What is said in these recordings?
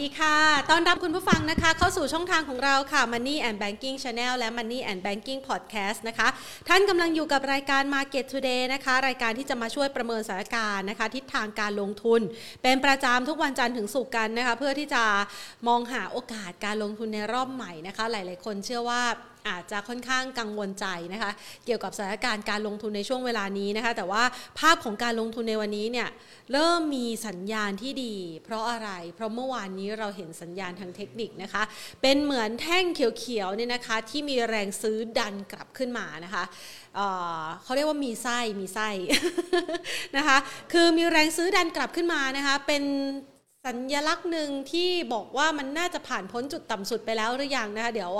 ดีค่ะ ต้อนรับคุณผู้ฟังนะคะ เข้าสู่ช่องทางของเราค่ะ Money and Banking Channel และ Money and Banking Podcast นะคะ ท่านกำลังอยู่กับรายการ Market Today นะคะ รายการที่จะมาช่วยประเมินสถานการณ์นะคะ ทิศทางการลงทุน เป็นประจำทุกวันจันทร์ถึงศุกร์กันนะคะ เพื่อที่จะมองหาโอกาสการลงทุนในรอบใหม่นะคะ หลาย ๆ คนเชื่อว่า อาจจะค่อนข้างกังวลใจนะคะ เกี่ยวกับสถานการณ์การลงทุนในช่วงเวลานี้นะคะ แต่ว่าภาพของการลงทุนในวันนี้เนี่ยเริ่มมีสัญญาณที่ดี เพราะอะไร เพราะเมื่อวานนี้เราเห็นสัญญาณทางเทคนิคนะคะ เป็นเหมือนแท่งเขียวๆเนี่ยนะคะ ที่มีแรงซื้อดันกลับขึ้นมานะคะเเขาเรียกว่ามีไส้มีไส้นะคะ คือมีแรงซื้อดันกลับขึ้นมานะคะ เป็น สัญลักษณ์หนึ่งที่บอกว่ามันน่าจะผ่านพ้นจุดต่ำสุดไปแล้วหรือยังนะคะเดี๋ยว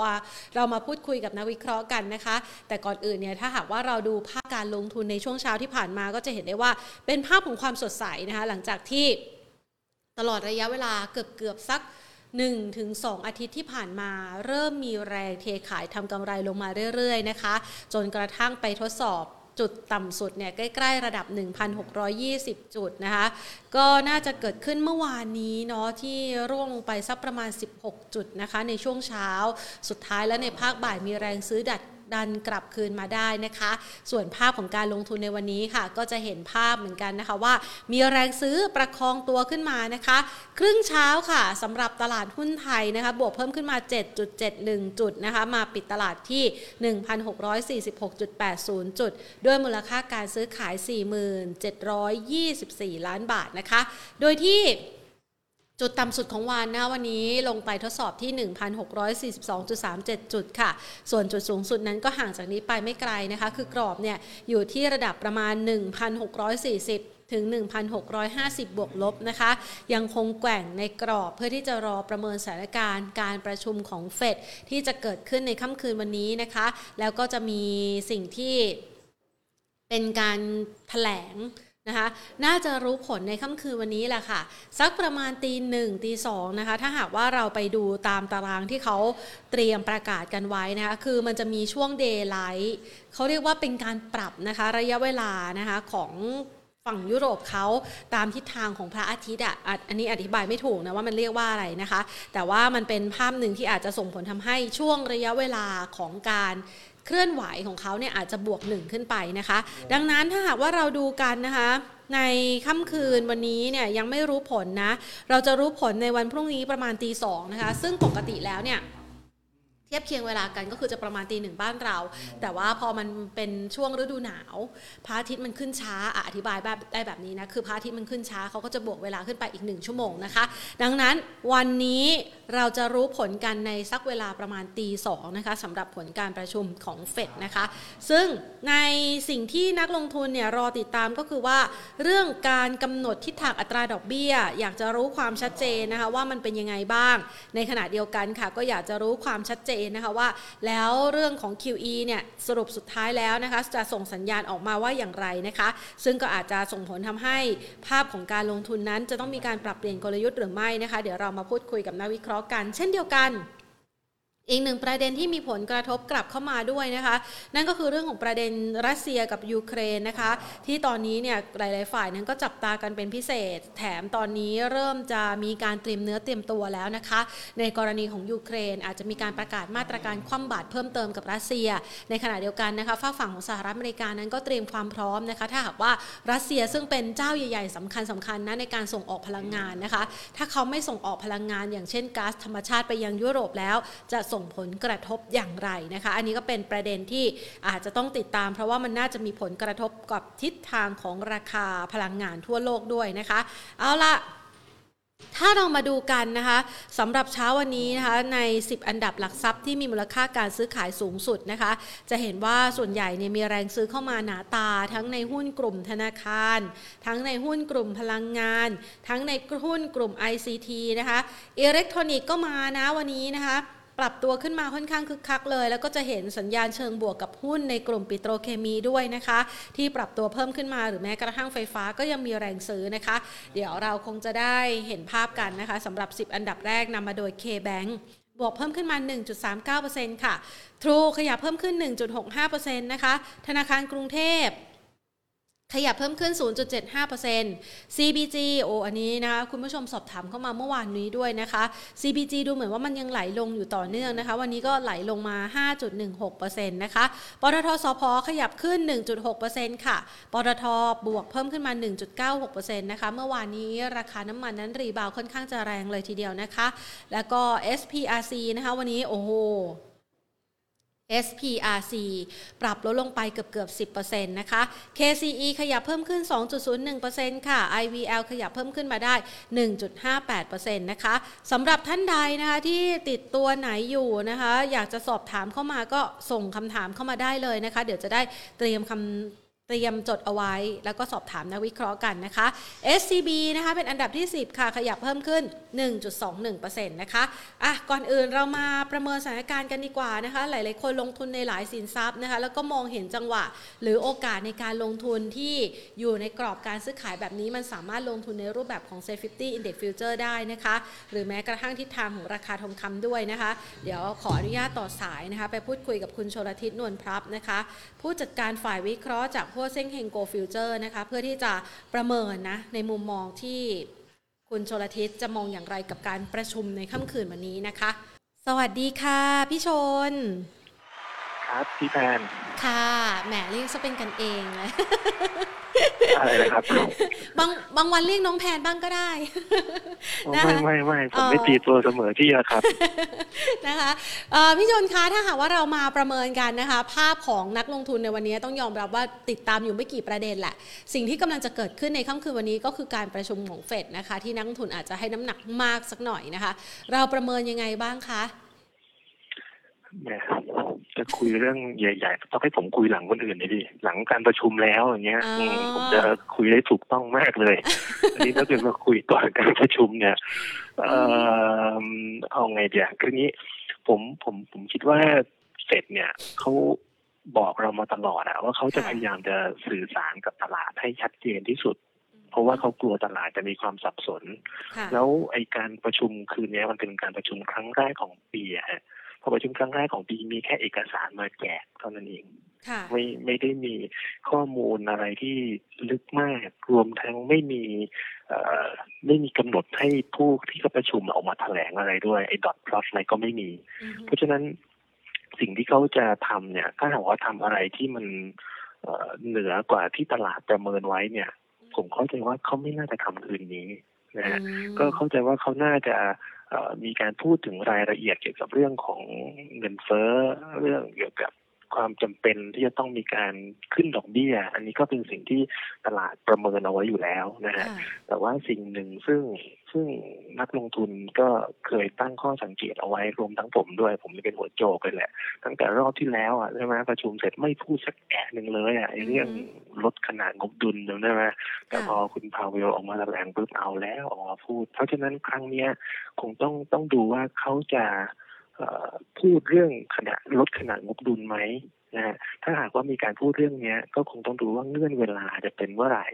เรามาพูดคุยกับนักวิเคราะห์กันนะคะ แต่ก่อนอื่นเนี่ยถ้าหากว่าเราดูภาพการลงทุนในช่วงเช้าที่ผ่านมาก็จะเห็นได้ว่าเป็นภาพของความสดใสนะคะหลังจากที่ตลอดระยะเวลาเกือบเกือบสัก1ถึงอาทิตย์ที่ผ่านมาเริ่มมีแรงเทขายทำกำไรลงมาเรื่อยๆนะคะ จนกระทั่งไปทดสอบ จุดต่ำสุดเนี่ยใกล้ๆระดับ 1,620 จุดนะคะก็น่าจะเกิดขึ้นเมื่อวานนี้เนาะที่ร่วงลงไปสักประมาณ 16 จุดนะคะในช่วงเช้าสุดท้ายแล้วในภาคบ่ายมีแรงซื้อดัด ดันกลับคืนมาได้นะคะ ส่วนภาพของการลงทุนในวันนี้ค่ะ ก็จะเห็นภาพเหมือนกันนะคะว่า มีแรงซื้อประคองตัวขึ้นมานะคะ ครึ่งเช้าค่ะสำหรับตลาดหุ้นไทยนะคะ บวกเพิ่มขึ้นมา 7.71 จุดนะคะ มาปิดตลาดที่ 1,646.80 จุด ด้วยมูลค่าการซื้อขาย 4724 ล้านบาทนะคะ โดยที่ จุดต่ำสุดของวันนะวันนี้ลงไปทดสอบที่ 1,642.37 จุดค่ะ ส่วนจุดสูงสุดนั้นก็ห่างจากนี้ไปไม่ไกลนะคะ คือกรอบเนี่ยอยู่ที่ระดับประมาณ 1,640ถึง 1,650 บวกลบนะคะ ยังคงแกว่งในกรอบเพื่อที่จะรอประเมินสถานการณ์การประชุมของเฟดที่จะเกิดขึ้นในค่ำคืนวันนี้นะคะ แล้วก็จะมีสิ่งที่เป็นการแถลง นะคะน่าจะรู้ผลในค่ำคืนวันนี้แหละค่ะ สักประมาณตีหนึ่งตีสองนะคะ ถ้าหากว่าเราไปดูตามตารางที่เขาเตรียมประกาศกันไว้นะคะ คือมันจะมีช่วงเดย์ไลท์เขาเรียกว่าเป็นการปรับนะคะ ระยะเวลานะคะของฝั่งยุโรปเขาตามทิศทางของพระอาทิตย์อะอันนี้อธิบายไม่ถูกนะว่ามันเรียกว่าอะไรนะคะ แต่ว่ามันเป็นภาพหนึ่งที่อาจจะส่งผลทำให้ช่วงระยะเวลาของการ เคลื่อนไหวของเขาเนี่ยอาจจะบวกหนึ่งขึ้นไปนะคะ ดังนั้นถ้าหากว่าเราดูกันนะคะในค่ำคืนวันนี้เนี่ยยังไม่รู้ผลนะ เราจะรู้ผลในวันพรุ่งนี้ประมาณตีสองนะคะ ซึ่งปกติแล้วเนี่ย เทียบเคียงเวลากันก็คือจะประมาณตีหนึ่งบ้านเรา แต่ว่าพอมันเป็นช่วงฤดูหนาวพระอาทิตย์มันขึ้นช้าอธิบายแบบได้แบบนี้นะคือพระอาทิตย์มันขึ้นช้าเขาก็จะบวกเวลาขึ้นไปอีกหนึ่งชั่วโมงนะคะ ดังนั้นวันนี้เราจะรู้ผลกันในสักเวลาประมาณตีสองนะคะสำหรับผลการประชุมของเฟดนะคะ ซึ่งในสิ่งที่นักลงทุนเนี่ยรอติดตามก็คือว่า เรื่องการกำหนดทิศทางอัตราดอกเบี้ย อยากจะรู้ความชัดเจนนะคะว่ามันเป็นยังไงบ้าง ในขณะเดียวกันค่ะก็อยากจะรู้ความชัดเจนนะคะว่า แล้วเรื่องของ QE เนี่ยสรุปสุดท้ายแล้วนะคะจะส่งสัญญาณออกมาว่าอย่างไรนะคะ ซึ่งก็อาจจะส่งผลทำให้ภาพของการลงทุนนั้น จะต้องมีการปรับเปลี่ยนกลยุทธ์หรือไม่นะคะ เดี๋ยวเรามาพูดคุยกับนักวิเคราะห์กัน เช่นเดียวกัน อีกหนึ่งประเด็นที่มีผลกระทบกลับเข้ามาด้วยนะคะ นั่นก็คือเรื่องของประเด็นรัสเซียกับยูเครนนะคะ ที่ตอนนี้เนี่ยหลาย ๆ ฝ่ายนั้นก็จับตากันเป็นพิเศษ แถมตอนนี้เริ่มจะมีการเตรียมเนื้อเตรียมตัวแล้วนะคะ ในกรณีของยูเครน อาจจะมีการประกาศมาตรการคว่ำบาตรเพิ่มเติมกับรัสเซีย ในขณะเดียวกันนะคะฝฝั่งของสหรัฐอเมริกานั้นก็เตรียมความพร้อมนะคะ ถ้าหากว่ารัสเซียซึ่งเป็นเจ้าใหญ่ ๆสำคัญสำคัญนะในการส่งออกพลังงานนะคะ ถ้าเขาไม่ส่งออกพลังงาน อย่างเช่นก๊าซธรรมชาติไปยังยุโรปแล้วจะส่ง่งผลกระทบอย่างไรนะคะ อันนี้ก็เป็นประเด็นที่อาจจะต้องติดตาม เพราะว่ามันน่าจะมีผลกระทบกับทิศทางของราคาพลังงานทั่วโลกด้วยนะคะ เอาละถ้าเรามาดูกันนะคะสำหรับเช้าวันนี้นะคะใน 10 อันดับหลักทรัพย์ที่มีมูลค่าการซื้อขายสูงสุดนะคะ จะเห็นว่าส่วนใหญ่เนี่ยมีแรงซื้อเข้ามาหนาตา ทั้งในหุ้นกลุ่มธนาคาร ทั้งในหุ้นกลุ่มพลังงาน ทั้งในหุ้นกลุ่ม ICT นะคะอิเล็กทรอนิกส์ก็มานะวันนี้นะคะ ปรับตัวขึ้นมาค่อนข้างคึกคักเลย แล้วก็จะเห็นสัญญาณเชิงบวกกับหุ้นในกลุ่มปิโตรเคมีด้วยนะคะ ที่ปรับตัวเพิ่มขึ้นมาหรือแม้กระทั่งไฟฟ้าก็ยังมีแรงซื้อนะคะ เดี๋ยวเราคงจะได้เห็นภาพกันนะคะสำหรับ 10 อันดับแรกนำมาโดย K-Bank บวกเพิ่มขึ้นมา 1.39%ค่ะ True ขยับเพิ่มขึ้น 1.65%นะคะ ธนาคารกรุงเทพ ขยับเพิ่มขึ้น 0.75% CBG โอ้อันนี้นะคะคุณผู้ชมสอบถามเข้ามาเมื่อวานนี้ด้วยนะคะ CBG ดูเหมือนว่ามันยังไหลลงอยู่ต่อเนื่องนะคะ วันนี้ก็ไหลลงมา 5.16%นะคะปตทสพขยับขึ้น 1.6%ค่ะปตทบวกเพิ่มขึ้นมา 1.96%นะคะ เมื่อวานนี้ราคาน้ำมันนั้นรีบาวค่อนข้างจะแรงเลยทีเดียวนะคะ แล้วก็ SPRC นะคะวันนี้โอ้โห SPRC ปรับลดลงไปเกือบเกือบ10%นะคะ KCE ขยับเพิ่มขึ้น 2.01%ค่ะ IVL ขยับเพิ่มขึ้นมาได้ 1.58%นะคะสำหรับท่านใดนะคะที่ติดตัวไหนอยู่นะคะ อยากจะสอบถามเข้ามาก็ส่งคำถามเข้ามาได้เลยนะคะ เดี๋ยวจะได้เตรียมคำ เตรียมจดเอาไว้ แล้วก็สอบถามนักวิเคราะห์กันนะคะ SCB นะคะเป็นอันดับที่ 10 ค่ะ ขยับเพิ่มขึ้น 1.21%นะคะอะก่อนอื่นเรามาประเมินสถานการณ์กันดีกว่านะคะ หลาย ๆ คนลงทุนในหลายสินทรัพย์นะคะ แล้วก็มองเห็นจังหวะ หรือโอกาสในการลงทุนที่อยู่ในกรอบการซื้อขายแบบนี้ มันสามารถลงทุนในรูปแบบของ Safe 50 Index Future ได้นะคะ หรือแม้กระทั่งทิศทางของราคาทองคำด้วยนะคะ เดี๋ยวขออนุญาตต่อสายนะคะ ไปพูดคุยกับคุณชลทิศนวลพรับนะคะ ผู้จัดการฝ่ายวิเคราะห์จากฮั่วเซ่งเฮงโกลด์ฟิวเจอร์นะคะเพื่อที่จะประเมินนะในมุมมองที่คุณชลทิศจะมองอย่างไรกับการประชุมในค่ำคืนวันนี้นะคะ สวัสดีค่ะพี่ชล ครับพี่แพนค่ะแหมเรียกซะเป็นกันเองเลย อะไรนะครับบางบางวันเรียกน้องแพนบ้างก็ได้นะคะไม่ไม่ไม่ผมอ๋อไม่ตีตัวเสมอที่อะครับนะคะเอ่อพี่ชนคะถ้าหากว่าเรามาประเมินกันนะคะ ภาพของนักลงทุนในวันนี้ต้องยอมรับว่าติดตามอยู่ไม่กี่ประเด็นแหละ สิ่งที่กำลังจะเกิดขึ้นในค่ำคืนวันนี้ก็คือการประชุมของเฟดนะคะ ที่นักลงทุนอาจจะให้น้ำหนักมากสักหน่อยนะคะ เราประเมินยังไงบ้างคะแหม จะคุยเรื่องใหญ่ๆต้องให้ผมคุยหลังคนอื่นเลยดิหลังการประชุมแล้วอย่างเงี้ยอ๋ออืมผมจะคุยได้ถูกต้องมากเลยอันนี้ถ้าเกิดมาคุยก่อนการประชุมเนี่ยเอ่อเอาไงเดียวคือนี้ผมผมผมคิดว่าเสร็จเนี่ยเขาบอกเรามาตลอดอะว่าเขาจะพยายามจะสื่อสารกับตลาดให้ชัดเจนที่สุด เพราะว่าเขากลัวตลาดจะมีความสับสนค่ะแล้วไอการประชุมคืนนี้มันเป็นการประชุมครั้งแรกของปีอะฮะ พอประชุมครั้งแรกของปีมีแค่เอกสารมาแจกเท่านั้นเองค่ะไม่ไม่ได้มีข้อมูลอะไรที่ลึกมากรวมทั้งไม่มีเอ่อไม่มีกำหนดให้ผู้ที่เขาประชุมออกมาแถลงอะไรด้วยไอ้ดอทพลอตอะไรก็ไม่มีอือฮึเพราะฉะนั้นสิ่งที่เขาจะทำเนี่ย ถ้าหากว่าทำอะไรที่มันเอ่อเหนือกว่าที่ตลาดประเมินไว้เนี่ย ผมเข้าใจว่าเขาไม่น่าจะทำคืนนี้นะฮะอืมก็เข้าใจว่าเขาน่าจะเอ่อ มีการพูดถึงรายละเอียดเกี่ยวกับเรื่องของเงินเฟ้อเรื่องเกี่ยวกับ ความจำเป็นที่จะต้องมีการขึ้นดอกเบี้ย อันนี้ก็เป็นสิ่งที่ตลาดประเมินเอาไว้อยู่แล้วนะฮะค่ะแต่ว่าสิ่งหนึ่งซึ่งซึ่งนักลงทุนก็เคยตั้งข้อสังเกตเอาไว้รวมทั้งผมด้วย ผมเป็นหัวโจกเลยแหละ ตั้งแต่รอบที่แล้วอะใช่ไหมประชุมเสร็จไม่พูดสักแอะหนึ่งเลยอะไอ้เรื่องลดขนาดงบดุลจำได้ไหมแต่พอคุณพาเวลออกมาแถลงปุ๊บเอาแล้วออกมาพูด เพราะฉะนั้นครั้งเนี้ยคงต้องต้องดูว่าเขาจะเอ่อ พูดเรื่องขนาดลดขนาดงบดุลไหมนะฮะถ้าหากว่ามีการพูดเรื่องเนี้ยก็คงต้องดูว่าเงื่อนเวลาจะเป็นเมื่อไหร่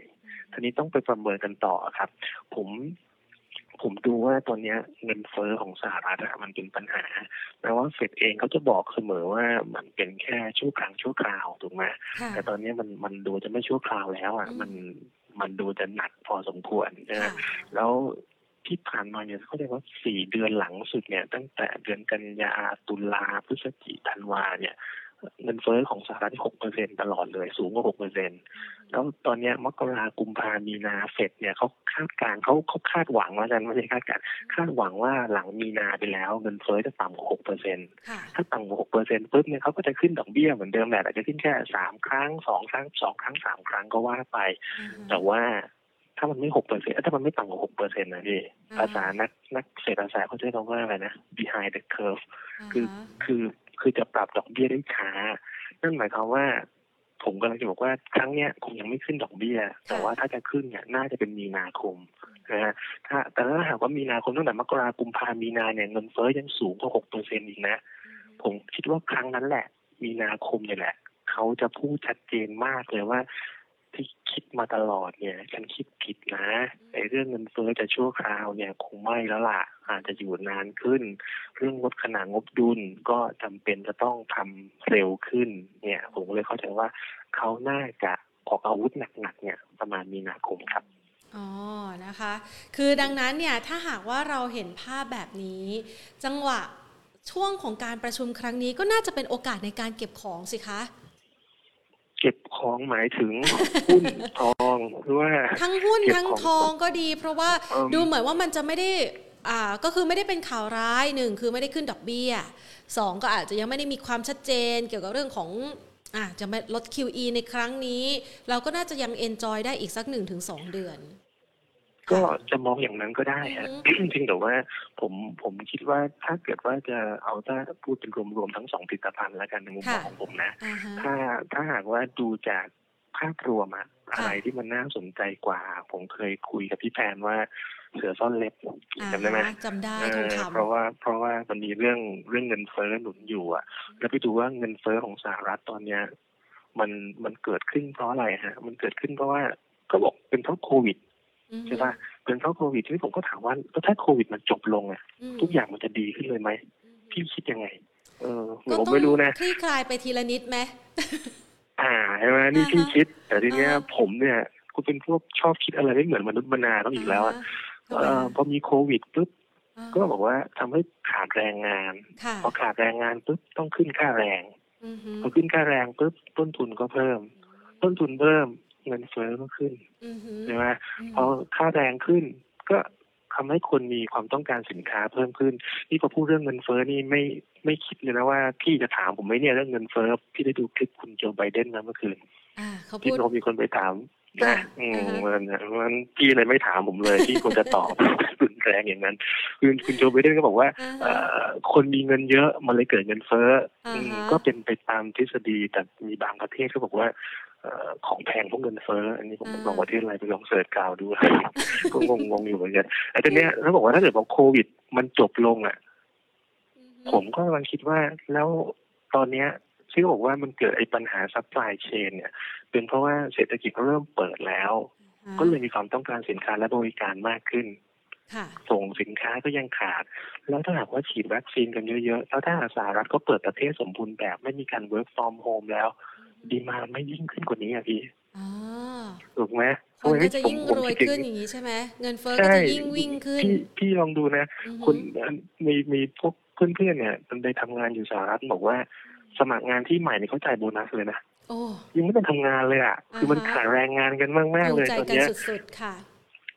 ทีนี้ต้องไปประเมินกันต่อครับ ผมผมดูว่าตอนเนี้ยเงินเฟ้อของสหรัฐอะมันเป็นปัญหาแม้ว่าเฟดเองเขาจะบอกเสมอว่ามันเป็นแค่ชั่วครั้งชั่วคราวถูกไหมค่ะแต่ตอนเนี้ยมันมันดูจะไม่ชั่วคราวแล้วอะอืมมันมันดูจะหนักพอสมควรนะค่ะฮะแล้ว ที่ผ่านมาเนี่ยเขาเรียกว่าสี่เดือนหลังสุดเนี่ย ตั้งแต่เดือนกันยาตุลาพฤศจิกธันวาเนี่ยเงินเฟ้อของสหรัฐที่หกเปอร์เซ็นตลอดเลย สูงกว่าหกเปอร์เซ็นแล้วตอนเนี้ยมกรากุมภามีนาเฟดเนี่ยเขาคาดการณ์เขาเขาคาดหวังว่ากันไม่ใช่คาดการณ์คาดหวังว่าหลังมีนาไปแล้วเงินเฟ้อจะต่ำกว่าหกเปอร์เซ็นค่ะถ้าต่ำกว่าหกเปอร์เซ็นปุ๊บเนี่ยเขาก็จะขึ้นดอกเบี้ยเหมือนเดิมแหละแต่จะขึ้นแค่สามครั้งสองครั้งสองครั้งสามครั้งก็ว่าไปอือฮึแต่ว่า ถ้ามันไม่หกเปอร์เซ็นถ้ามันไม่ต่ำกว่าหกเปอร์เซ็นต์นะพี่อ่าภาษานักนักเศรษฐศาสตร์เขาใช้คำว่าอะไรนะ behind the curve คือาฮะคือคือจะปรับดอกเบี้ยได้ช้า นั่นหมายความว่า ผมกำลังจะบอกว่าครั้งเนี้ยคงยังไม่ขึ้นดอกเบี้ย แต่ว่าถ้าจะขึ้นเนี่ยน่าจะเป็นมีนาคมนะฮะถ้าแต่ถ้าหากว่ามีนาคมตั้งแต่มกรากุมภามีนาเนี่ยเงินเฟ้อยังสูงกว่าหกเปอร์เซ็นต์อีกนะ ผมคิดว่าครั้งนั้นแหละ มีนาคมเนี่ยแหละเขาจะพูดชัดเจนมากเลยว่า ที่คิดมาตลอดเนี่ย ฉันคิดผิดนะไอ้เรื่องเงินเฟ้อจะชั่วคราวเนี่ย คงไม่แล้วล่ะ อาจจะอยู่นานขึ้น เรื่องลดขนาดงบดุลก็จำเป็นจะต้องทำเร็วขึ้น เนี่ย ผมก็เลยเข้าใจว่าเขาน่าจะออกอาวุธหนักๆเนี่ย ประมาณมีนาคมครับอ๋อ นะคะ คือดังนั้นเนี่ยถ้าหากว่าเราเห็นภาพแบบนี้ จังหวะช่วงของการประชุมครั้งนี้ก็น่าจะเป็นโอกาสในการเก็บของสิคะ เก็บของหมายถึงหุ้นทองหรือว่าทั้งหุ้นเก็บทั้งของทองก็ดี เพราะว่าเอิ่มดูเหมือนว่ามันจะไม่ได้อ่าก็คือไม่ได้เป็นข่าวร้ายหนึ่งคือไม่ได้ขึ้นดอกเบี้ยสองก็อาจจะยังไม่ได้มีความชัดเจนเกี่ยวกับเรื่องของอ่าจะไม่ลด QE ในครั้งนี้ เราก็น่าจะยัง enjoy ได้อีกสักหนึ่งถึงสองเดือน ก็จะมองอย่างนั้นก็ได้ฮะอืจริงแต่ว่าผมผมคิดว่าถ้าเกิดว่าจะเอาถ้าพูดเป็นรวมๆทั้งสองผลิตภัณฑ์แล้วกันในมุมมองค่ะของผมนะอ่าฮะถ้าถ้าหากว่าดูจากภาพรวมอะอะไรที่มันน่าสนใจกว่า ผมเคยคุยกับพี่แพนว่าเสือซ่อนเล็บอ่าจำได้ไหมฮะจำได้เอทองอคำเพราะว่าเพราะว่ามันมีเรื่องเรื่องเงินเฟ้อหนุนอยู่อะ แล้วไปดูว่าเงินเฟ้อของสหรัฐตอนเนี้ย มันมันเกิดขึ้นเพราะอะไรฮะ มันเกิดขึ้นเพราะว่าเขาบอกเป็นเพราะโควิดอืม ใช่ปะเป็นเพราะโควิดที่ผมก็ถามว่าแล้วถ้าโควิดมันจบลงอะอืมทุกอย่างมันจะดีขึ้นเลยไหมพี่คิดยังไง เออก็ผมต้องไม่รู้นะคลี่คลายไปทีละนิดไหมอ่าใช่ไหมนี่อ่าฮะพี่คิด แต่ทีเนี้ยอ่าผมเนี่ยกูเป็นพวกชอบคิดอะไรไม่เหมือนมนุษย์มนาต้องอีกแล้วอะทำไมเออคะพอมีโควิดปุ๊บอ่าก็บอกว่าทำให้ขาดแรงงานค่ะพอขาดแรงงานปุ๊บต้องขึ้นค่าแรงอือฮึพอขึ้นค่าแรงปุ๊บต้นทุนก็เพิ่ม ต้นทุนเพิ่ม เงินเฟ้อก็ขึ้นอือฮึใช่ไหมมพอค่าแรงขึ้นก็ทำให้คนมีความต้องการสินค้าเพิ่มขึ้น นี่พอพูดเรื่องเงินเฟ้อนี่ไม่ไม่คิดเลยนะว่าพี่จะถามผมไหมเนี่ยเรื่องเงินเฟ้อพี่ได้ดูคลิปคุณโจไบเดนนะเมื่อคืนอ่าเขาที่พูดเรามีคนไปถามค่ะนะอืมอ่าฮะมันมันพี่เลยไม่ถามผมเลยพี่ควรจะตอบรุน แรงอย่างนั้นคือคุณโจไบเดนก็บอกว่าอ่าเอ่ฮะอคนมีเงินเยอะมันเลยเกิดเงินเฟ้อออ่าฮะอืมก็เป็นไปตามทฤษฎีแต่มีบางประเทศก็บอกว่าเอ่อของแพงเพราะเงินเฟ้ออันนี้ผมไม่บอกประเทศอะไรไปลอง search Google ดูก็งงงๆอยู่เหมือนกันไอ้ตัวเนี้ยแล้วบอกว่าถ้าเกิดบอกโควิด มันจบลงอะอือฮึผมก็กำลังคิดว่าแล้วตอนเนี้ยที่บอกว่ามันเกิดไอ้ปัญหา supply chain เนี่ย เป็นเพราะว่าเศรษฐกิจเริ่มเปิดแล้ว ก็เลยมีความต้องการสินค้าและบริการมากขึ้นค่ะ ส่งสินค้าก็ยังขาด แล้วถ้าหากว่าฉีดวัคซีนกันเยอะๆ แล้วถ้าสหรัฐก็เปิดประเทศสมบูรณ์แบบไม่มีการ work from home แล้ว ดีมานไม่ยิ่งขึ้นกว่านี้อะพี่อ๋อถูกไหมคนก็จะยิ่งผมรวยคิดขึ้นออย่างนี้ใช่ไหมเงินเฟ้อใช่ก็จะยิ่งวิ่งขึ้น พี่พี่ลองดูนะอือฮึคุณมีมีพวกเพื่อนๆเนี่ยมันไปทำงานอยู่สหรัฐบอกว่า สมัครงานที่ใหม่เนี่ยเขาจ่ายโบนัสเลยนะโอ้ยังไม่ต้องทำงานเลยอะคือมันอ่าฮะขาดแรงงานกันมากๆภูเลมิยใจตอนกันเนี้ยสุดๆค่ะ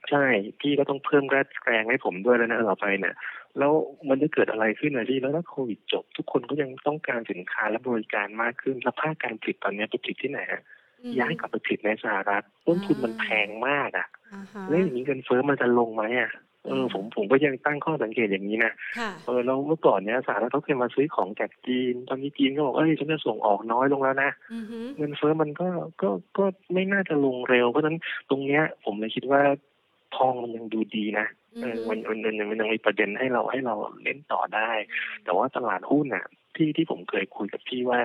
ใช่พี่ก็ต้องเพิ่มแรงให้ผมด้วยแล้วนะต่อไปเนี่ยแล้วมันจะเกิดอะไรขึ้นนะพี่แล้วถ้าโควิดจบ ทุกคนก็ยังต้องการสินค้าและบริการมากขึ้นสภาพการผลิตตอนเนี้ยไปผลิตที่ไหนฮะอืมย้ายกลับไปผลิตในสหรัฐต้นทุนมันแพงมากอะอ่าฮะแล้วอย่างนี้เงินเฟ้อมันจะลงไหมอะเออผมผมก็ยังตั้งข้อสังเกตอย่างนี้นะค่ะเออแล้วเมื่อก่อนเนี้ยสหรัฐเขาเคยมาซื้อของจากจีน ตอนนี้จีนก็บอกเอ้ยฉันจะส่งออกน้อยลงแล้วนะอือฮึเงินเฟ้อมันก็ก็ก็ไม่น่าจะลงเร็วเพราะฉะนั้นตรงเนี้ยผมเลยคิดว่า ทองมันยังดูดีนะอืเอออฮึมันมันมันมันยังมีประเด็นให้เราให้เราเล่นต่อได้ แต่ว่าตลาดหุ้นน่ะที่ที่ผมเคยคุยกับพี่ว่า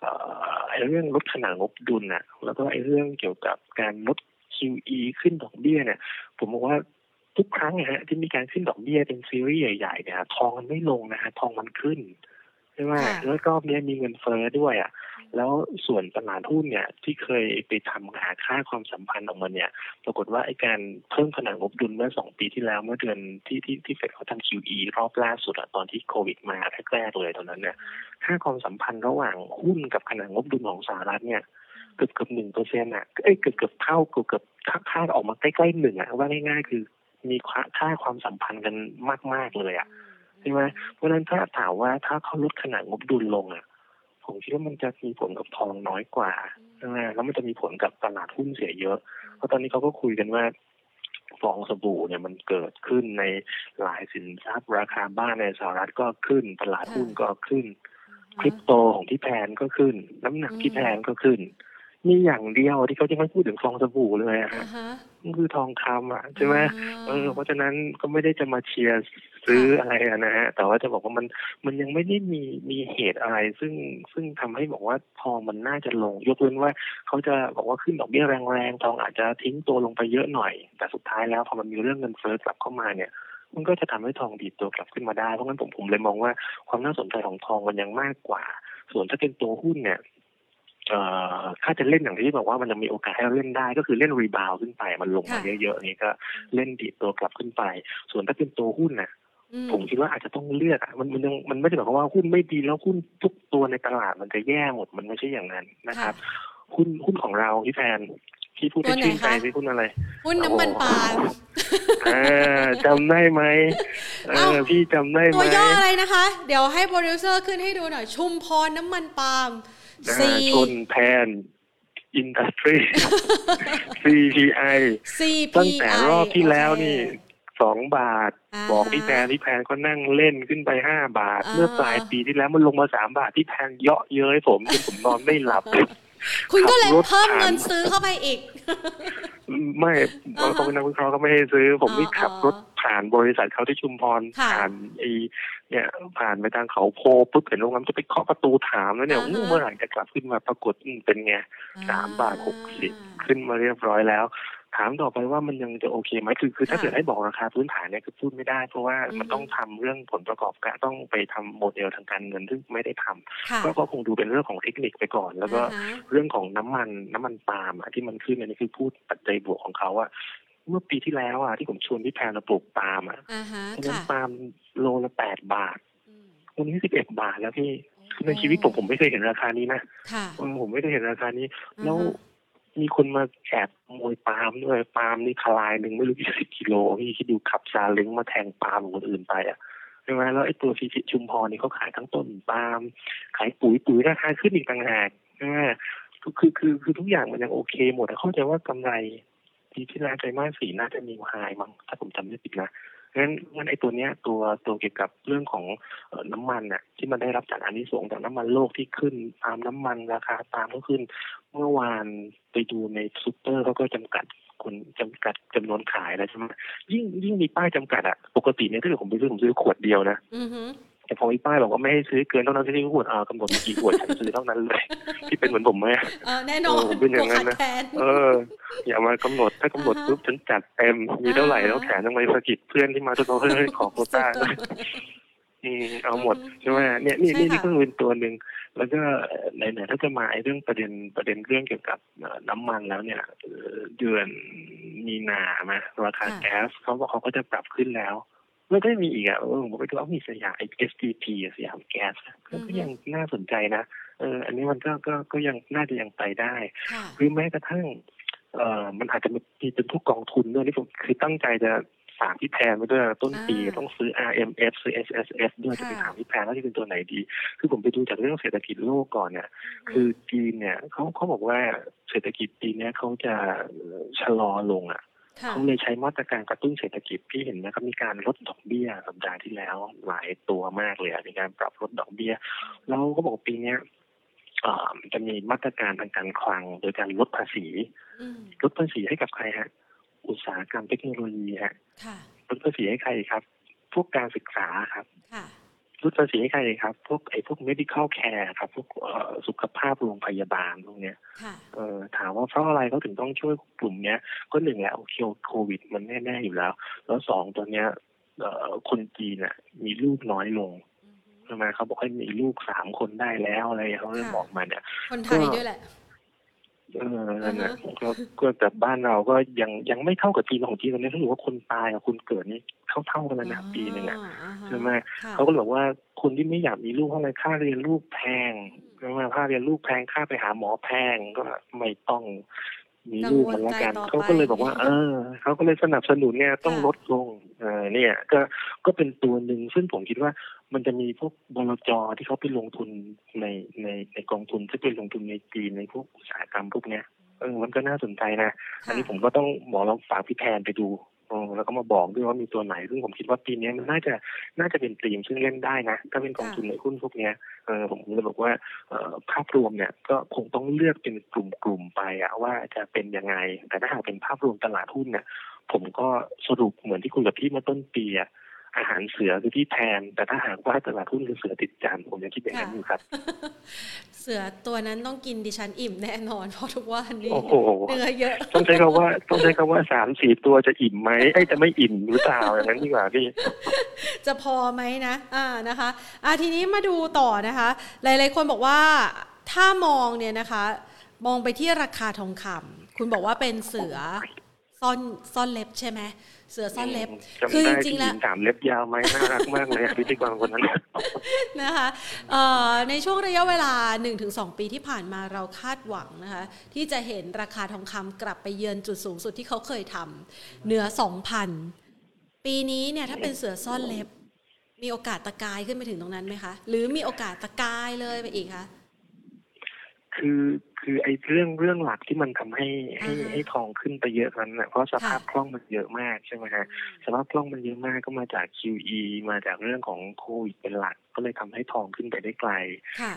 เอ่อไอ้เรื่องลดขนาดงบดุลน่ะ แล้วก็ไอ้เรื่องเกี่ยวกับการลด QE ขึ้นดอกเบี้ยเนี่ยผมบอกว่าทุกครั้งนะฮะที่มีการขึ้นดอกเบี้ยเป็นซีรีส์ใหญ่ๆเนี่ยทองมันไม่ลงนะฮะทองมันขึ้นใช่ไหมค่ะแล้วรอบเนี้ยมีเงินเฟ้อด้วยอะแล้วส่วนตลาดหุ้นเนี่ย ที่เคยไปทำหาค่าความสัมพันธ์ออกมาเนี่ย ปรากฏว่าไอ้การเพิ่มขนาดงบดุลเมื่อสองปีที่แล้วเมื่อเดือนที่ที่ที่เฟดเขาทำ QE รอบล่าสุดอะตอนที่โควิดมาแรกๆเลยตอนนั้นเนี่ยค่าความสัมพันธ์ระหว่างหุ้นกับขนาดงบดุลของสหรัฐเนี่ยเกือบเกือบหนึ่งเปอร์เซ็นต์อะเอ้ยเกือบเกือบเท่าเกือบเกือบค่าค่าออกมาใกล้ๆหนึ่งอะว่าง่ายๆ คือมีค่าค่าความสัมพันธ์กันมากๆเลยอะ ใช่ไหมเพราะฉะนั้นถ้าถามว่าถ้าเขาลดขนาดงบดุลลงอะ ผมคิดว่ามันจะมีผลกับทองน้อยกว่าใช่ไหมแล้วมันจะมีผลกับตลาดหุ้นเสียเยอะ เพราะตอนนี้เขาก็คุยกันว่าฟองสบู่เนี่ยมันเกิดขึ้นในหลายสินทรัพย์ราคาบ้านในสหรัฐก็ขึ้น ตลาดหุ้นก็ขึ้น คริปโตของที่แพนก็ขึ้น น้ำหนักที่แพนก็ขึ้นมีอย่างเดียวที่เขาจะไม่พูดถึงฟองสบู่เลยอะอ่าฮะฮะมันคือทองคำอะใช่ไหมเออเพราะฉะนั้นก็ไม่ได้จะมาเชียร์ ซื้ออะไรนะฮะแต่ว่าจะบอกว่ามันมันยังไม่ได้มีมีเหตุอะไร ซึ่งซึ่งทำให้บอกว่าทองมันน่าจะลงยกเว้นว่าเขาจะบอกว่าขึ้นดอกเบี้ยแรงๆทองอาจจะทิ้งตัวลงไปเยอะหน่อย แต่สุดท้ายแล้วพอมันมีเรื่องเงินเฟ้อกลับเข้ามาเนี่ยมันก็จะทำให้ทองดีดตัวกลับขึ้นมาได้ เพราะงั้นผมผมเลยมองว่าความน่าสนใจของทองมันยังมากกว่า ส่วนถ้าเป็นตัวหุ้นเนี่ยเอ่อถ้าจะเล่นอย่างที่บอกว่ามันจะมีโอกาสให้เราเล่นได้ ก็คือเล่น rebound ขึ้นไป มันลงมาเยอะๆนี่ก็เล่นดีดตัวกลับขึ้นไป ส่วนถ้าเป็นตัวหุ้นน่ะ ผมคิดว่าอาจจะต้องเลือกอะมันมันยังมันไม่ได้หมายความว่าหุ้นไม่ดีแล้วหุ้นทุกตัวในตลาดมันจะแย่หมดมันไม่ใช่อย่างนั้นนะครับ หุ้นหุ้นของเราที่แทนที่พูดให้ชื่นใจที่หุ้นอะไร หุ้นน้ำมันปาล์มจำได้ไหมเออพี่จำได้ไหมตัวย่ออะไรนะคะ เดี๋ยวให้โปรดิวเซอร์ขึ้นให้ดูหน่อย ชุมพรน้ำมันปาล์มซีชนแทนอินดัสทรี CPI ตั้งแต่รอบที่แล้วนี่ สองบาท บอกพี่แพนพี่แพนก็นั่งเล่นขึ้นไปห้าบาท เมื่อปลายปีที่แล้วมันลงมาสามบาทพี่แพนเยาะเย้ยผมจนผมนอนไม่หลับ คุณก็เลยเพิ่มเงินซื้อเข้าไปอีก ไม่เราต้องเป็นนักวิเคราะห์ก็ไม่ให้ซื้อ ผมนี่ขับรถผ่านบริษัทเขาที่ชุมพรผ่านไอเนี่ยผ่านไปทางเขาโพปุ๊บเห็นโรงแรมจะไปเคาะประตูถามแล้วเนี่ยเมื่อไหร่จะกลับขึ้นมาปรากฏเป็นไงสามบาทหกสิบขึ้นมาเรียบร้อยแล้ว ถามต่อไปว่ามันยังจะโอเคไหมคือคือถ้าเกิดให้บอกราคาพื้นฐานเนี่ยคือพูดไม่ได้ เพราะว่ามันต้องทำเรื่องผลประกอบการต้องไปทำโมเดลทางการเงินซึ่งไม่ได้ทำก็ก็คงดูเป็นเรื่องของเทคนิคไปก่อน แล้วก็เรื่องของน้ำมันน้ำมันปาล์มที่มันขึ้นอันนี้คือพูดปัจจัยบวกของเขาว่าเมื่อปีที่แล้วอะที่ผมชวนพี่แพนมาปลูกปาล์มอะน้ำปาล์มโลละแปดบาทวันนี้สิบเอ็ดบาทแล้วพี่ในชีวิตผมผมไม่เคยเห็นราคานี้นะผมไม่ได้เห็นราคานี้ แล้ว มีคนมาแอบมวยปาล์มด้วยปาล์มนี่ทลายหนึ่งไม่รู้กี่สิบกิโลพี่คิดดูขับซาเล้งมาแทงปาล์มคนอื่นไปอะใช่ไหมแล้วไอ้ตัวซีซิชุมพรนี่เขาขายทั้งต้นปาล์มขายปุ๋ยปุ๋ยราคาขึ้นอีกต่างหากใช่ไหมคือคือคือทุกอย่างมันยังโอเคหมดแต่เข้าใจว่ากำไรปีที่แล้วใจมากสี่น่าจะมีไฮมั้งถ้าผมจำไม่ผิดนะ งั้นงั้นไอ้ตัวเนี้ยตัวตัวเกี่ยวกับเรื่องของน้ำมันเนี่ยที่มันได้รับจากอันนี้สูงจากน้ำมันโลกที่ขึ้นตามน้ำมันราคาตามก็ขึ้น เมื่อวานไปดูในซูเปอร์เขาก็จำกัดคนจำกัดจำนวนขายแล้วใช่ไหมยิ่งยิ่งมีป้ายจำกัดอะปกติเนี่ยถ้าเกิดผมไปซื้อผมซื้อขวดเดียวนะ แต่พอมีป้ายบอกว่าไม่ให้ซื้อเกินเท่านั้นที่ขวดอ่ากำหนดกี่ขวดฉันซื้อเท่านั้นเลยที่เป็นเหมือนผมไหมแน่นอนเป็นอย่างนั้นนะเออ อย่ามากำหนดถ้ากำหนดปุ๊บฉันจัดเต็มมีเท่าไหร่แล้วแขนต้องไปสะกิดเพื่อนที่มาทุกคนเฮ้ยขอโควต้าอืมเอาหมดใช่ไหมเนี่ยนี่นี่นี่ก็เป็นตัวหนึ่งแล้วก็ไหนๆถ้าจะมาไอ้เรื่องประเด็นประเด็นเรื่องเกี่ยวกับน้ำมันแล้วเนี่ยเดือนมีนาไหมราคาแก๊สเขาบอกเขาก็จะปรับขึ้นแล้ว แล้วก็มีอีกอะเออผมไปดูว่ามีสยามไอ SGP สยามแก๊สก็ยังน่าสนใจนะเอออันนี้มันก็ก็ก็ยังน่าจะยังไปได้หรือแม้กระทั่งเอ่อมันอาจจะมีเป็นพวกกองทุนด้วยที่ผมคือตั้งใจจะถามพี่แพนไปด้วยต้นปีต้องซื้อ RMF ซื้อ SSF ด้วยจะไปถามพี่แพนว่าจะเป็นตัวไหนดี คือผมไปดูจากเรื่องเศรษฐกิจโลกก่อนเนี่ย คือจีนเนี่ยเขาเขาบอกว่าเศรษฐกิจปีนี้เขาจะชะลอลงอะ เขาเลยใช้มาตรการกระตุ้นเศรษฐกิจพี่เห็นนะครับมีการลดดอกเบี้ยสัปดาห์ที่แล้วหลายตัวมากเลยมีการปรับลดดอกเบี้ย แล้วก็บอกปีนี้จะมีมาตรการทางการคลัง โดยการลดภาษีลดภาษีให้กับใครฮะ อุตสาหกรรมเทคโนโลยีฮะลดภาษีให้ใครครับ พวกการศึกษาครับ ลดภาษีให้ใครครับ พวกไอ้พวก medical care ครับ พวกสุขภาพโรงพยาบาลพวกเนี้ยเออถามว่าเพราะอะไรเขาถึงต้องช่วยกลุ่มเนี้ย ก็หนึ่งแหละโอเคโควิด มันแน่ๆอยู่แล้ว แล้วสองตัวเนี้ยคนจีนน่ะ มีลูกน้อยลงใช่ไหมเขาบอกให้มีลูกสามคนได้แล้วอะไรเขาเริ่มบอกมาเนี่ย คนไทยด้วยแหละ เออนั่นแหละก็ก็แต่บ้านเราก็ยังยังไม่เท่ากับจีนของจีนตอนนี้เขาบอกว่าคนตายกับคนเกิดนี่เท่าเท่ากันแล้วนะปีหนึ่งอะใช่ไหมเขาก็บอกว่าคนที่ไม่อยากมีลูกเท่าไรค่าเรียนลูกแพงใช่ไหมค่าเรียนลูกแพงค่าไปหาหมอแพงก็ไม่ต้องมีลูกมันละกันเขาก็เลยบอกว่า เออเขาก็เลยสนับสนุนเนี่ยต้องลดลงเออเนี่ย ก็ก็เป็นตัวหนึ่งซึ่งผมคิดว่า มันจะมีพวกบลจที่เขาไปลงทุนในในในกองทุนที่ไปลงทุนในจีนในพวกอุตสาหกรรมพวกเนี้ยเออมันก็น่าสนใจนะ อันนี้ผมก็ต้องบอกลองฝากพี่แทนไปดูแล้วก็มาบอกด้วยว่ามีตัวไหน ซึ่งผมคิดว่าปีนี้มันน่าจะน่าจะเป็นตีมซึ่งเล่นได้นะ ถ้าเป็นกองทุนในหุ้นพวกนี้เออผมเลยบอกว่าภาพรวมเนี่ยก็คงต้องเลือกเป็นกลุ่มๆไปอะว่าจะเป็นยังไง แต่ถ้าหากเป็นภาพรวมตลาดหุ้นเนี่ยผมก็สรุปเหมือนที่คุยกับพี่มาต้นปีอะ อาหารเสือคือที่แทนแต่ถ้าหากว่าตลาดหุ้นคือเสือติดจานผมยังคิดอย่างนั้นอยู่ครับ เสือตัวนั้นต้องกินดิฉันอิ่มแน่นอนเพราะทุกวันนี้เนื้อเยอะ ต้องใช้คำว่าต้องใช้คำว่าสามสี่ตัวจะอิ่มไหมไอ้จะไม่อิ่มหรือเปล่าอย่างนั้นดีกว่าพี่จะพอไหมนะอ่านะคะอ่าทีนี้มาดูต่อนะคะ หลายๆคนบอกว่าถ้ามองเนี่ยนะคะ มองไปที่ราคาทองคำคุณบอกว่าเป็นเสือ ซ่อนซ่อนเล็บใช่ไหมเสือซ่อนเล็บจำได้ที่หญิงถามเล็บยาวไหมน่ารักมากเลยพิธีกรคนนั้นนะคะในช่วงระยะเวลา 1-2 ปีที่ผ่านมาเราคาดหวังนะคะที่จะเห็นราคาทองคำกลับไปเยือนจุดสูงสุดที่เขาเคยทำเหนือ 2,000 ปีนี้เนี่ยถ้าเป็นเสือซ่อนเล็บ มีโอกาสตะกายขึ้นไปถึงตรงนั้นไหมคะ หรือมีโอกาสตะกายเลยไปอีกคะ คือคือไอ้เรื่องเรื่องหลักที่มันทำให้ให้ให้ทองขึ้นไปเยอะนั้นนะเพราะสภาพคล่องมันเยอะมากใช่ไหมฮะสภาพคล่องมันเยอะมากก็มาจาก QE มาจากเรื่องของโควิดเป็นหลัก ก็เลยทำให้ทองขึ้นไปได้ไกล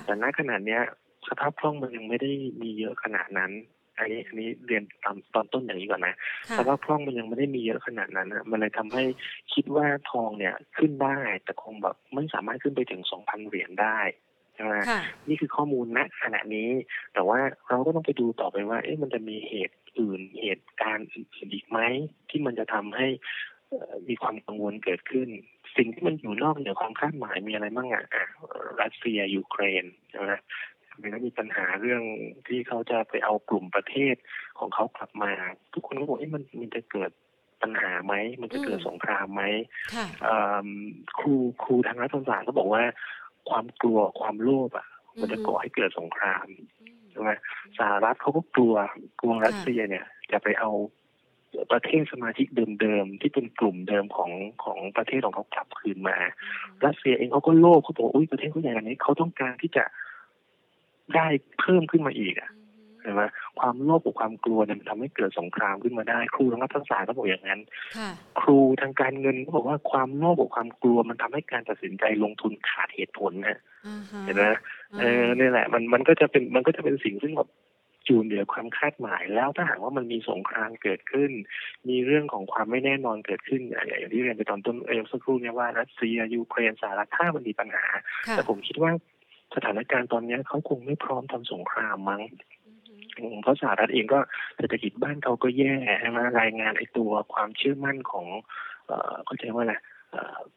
แต่ณขณะเนี้ยสภาพคล่องมันยังไม่ได้มีเยอะขนาดนั้นอันนี้อันนี้เรียนตามตอนต้นอย่างนี้ก่อนนะสภาพคล่องมันยังไม่ได้มีเยอะขนาดนั้นนะมันเลยทำให้คิดว่าทองเนี่ยขึ้นได้แต่คงแบบไม่สามารถขึ้นไปถึงสองพันเหรียญได้ ใช่ไหมนี่คือข้อมูลณขณะนี้ แต่ว่าเราก็ต้องไปดูต่อไปว่า เอ๊ะมันจะมีเหตุอื่นเหตุการณ์อื่นอีกไหมที่มันจะทำให้มีความกังวลเกิดขึ้น สิ่งที่มันอยู่นอกเหนือความคาดหมายมีอะไรบ้างอะรัสเซียยูเครนใช่ไหมมันก็มีปัญหาเรื่องที่เขาจะไปเอากลุ่มประเทศของเขากลับมา ทุกคนก็บอกเอ๊ะมันมันจะเกิดปัญหาไหม มันจะเกิดสงครามไหมครูครูทางรัฐศาสตร์ก็บอกว่า ความกลัวความโลภอะ มันจะก่อให้เกิดสงครามใช่ไหมสหรัฐเขาก็กลัวกลัวรัสเซียเนี่ยจะไปเอาประเทศสมาชิกเดิมๆที่เป็นกลุ่มเดิมของของประเทศของเขากลับคืนมา รัสเซียเองเขาก็โลภเขาบอกอุ้ยประเทศเขาใหญ่ขนาดนี้เขาต้องการที่จะได้เพิ่มขึ้นมาอีกอะ ใช่ไหมความโลภกับความกลัวเนี่ยมันทำให้เกิดสงครามขึ้นมาได้ ครูทางรัฐศาสตร์ก็บอกอย่างนั้นครูทางการเงินก็บอกว่าความโลภกับความกลัวมันทำให้การตัดสินใจลงทุนขาดเหตุผลนะเห็นไหมเออนี่แหละมันมันก็จะเป็นมันก็จะเป็นสิ่งซึ่งแบบจูนเหนือความคาดหมายแล้วถ้าหากว่ามันมีสงครามเกิดขึ้น มีเรื่องของความไม่แน่นอนเกิดขึ้นอย่างที่เรียนไปตอนต้นเอลสักครู่เนี่ยว่ารัสเซียยูเครนสหรัฐถ้ามันมีปัญหา แต่ผมคิดว่าสถานการณ์ตอนนี้เขาคงไม่พร้อมทำสงครามมั้ง เพราะสหรัฐเองก็เศรษฐกิจบ้านเขาก็แย่ใช่ไหมรายงานไอ้ตัวความเชื่อมั่นของเอ่อเขาใช้ว่าอะไร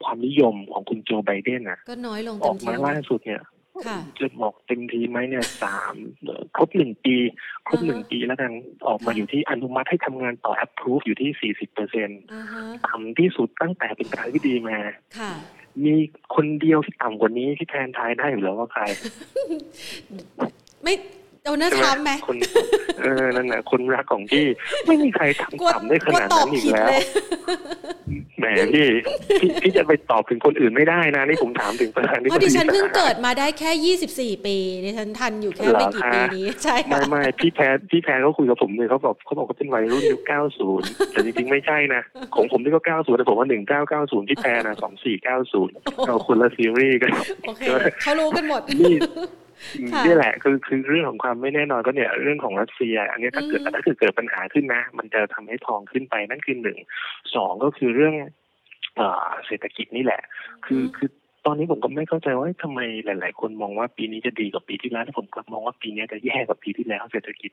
ความนิยมของคุณโจไบเดนอะก็น้อยลงออกมาล่าสุดเนี่ยจะบอกเต็มทีไหมเนี่ยสามครบหนึ่งปี ครบหนึ่งปีแล้วกันออกมาอยู่ที่อนุมัติให้ทำงานต่อ approve อยู่ที่สี่สิบเปอร์เซ็นต์ต่ำที่สุดตั้งแต่เป็นประธานาธิบดีมามีคนเดียวที่ต่ำกว่านี้ที่แทนทายได้อยู่แล้วว่าใคร ไม่ โดนัลด์ทรัมป์ไหมคนเออนั่นแหละคนรักของพี่ ไม่มีใครทำต่ำได้ขนาดนั้นอีกแล้วแหมพี่พี่จะไปตอบถึงคนอื่นไม่ได้นะนี่ผมถามถึงประธานเพราะดิฉันเพิ่งเกิดมาได้แค่ยี่สิบสี่ปีดิฉันทันอยู่แค่ไม่กี่ปีนี้ใช่ไม่ไม่พี่แพรพี่แพรเขาคุยกับผมเลยเขาบอกเขาบอกเขาเป็นวัยรุ่นยุคเก้าศูนย์แต่จริงๆไม่ใช่นะของผมนี่ก็เก้าศูนย์แต่ผมว่าหนึ่งเก้าเก้าศูนย์พี่แพรนะสองสี่เก้าศูนย์เราคนละซีรีส์กันโอเคเขารู้กันหมดนี่ นี่แหละคือคือเรื่องของความไม่แน่นอนก็เนี่ยเรื่องของรัสเซีย อันนี้ถ้าเกิดถ้าเกิดเกิดปัญหาขึ้นนะ มันจะทำให้ทองขึ้นไปนั่นคือหนึ่งสองก็คือเรื่องเศรษฐกิจนี่แหละ คือคือ ตอนนี้ผมก็ไม่เข้าใจว่าทำไมหลาย ๆ คนมองว่าปีนี้จะดีกว่าปีที่แล้วแต่ผมกลับมองว่าปีนี้จะแย่กว่าปีที่แล้วเศรษฐกิจ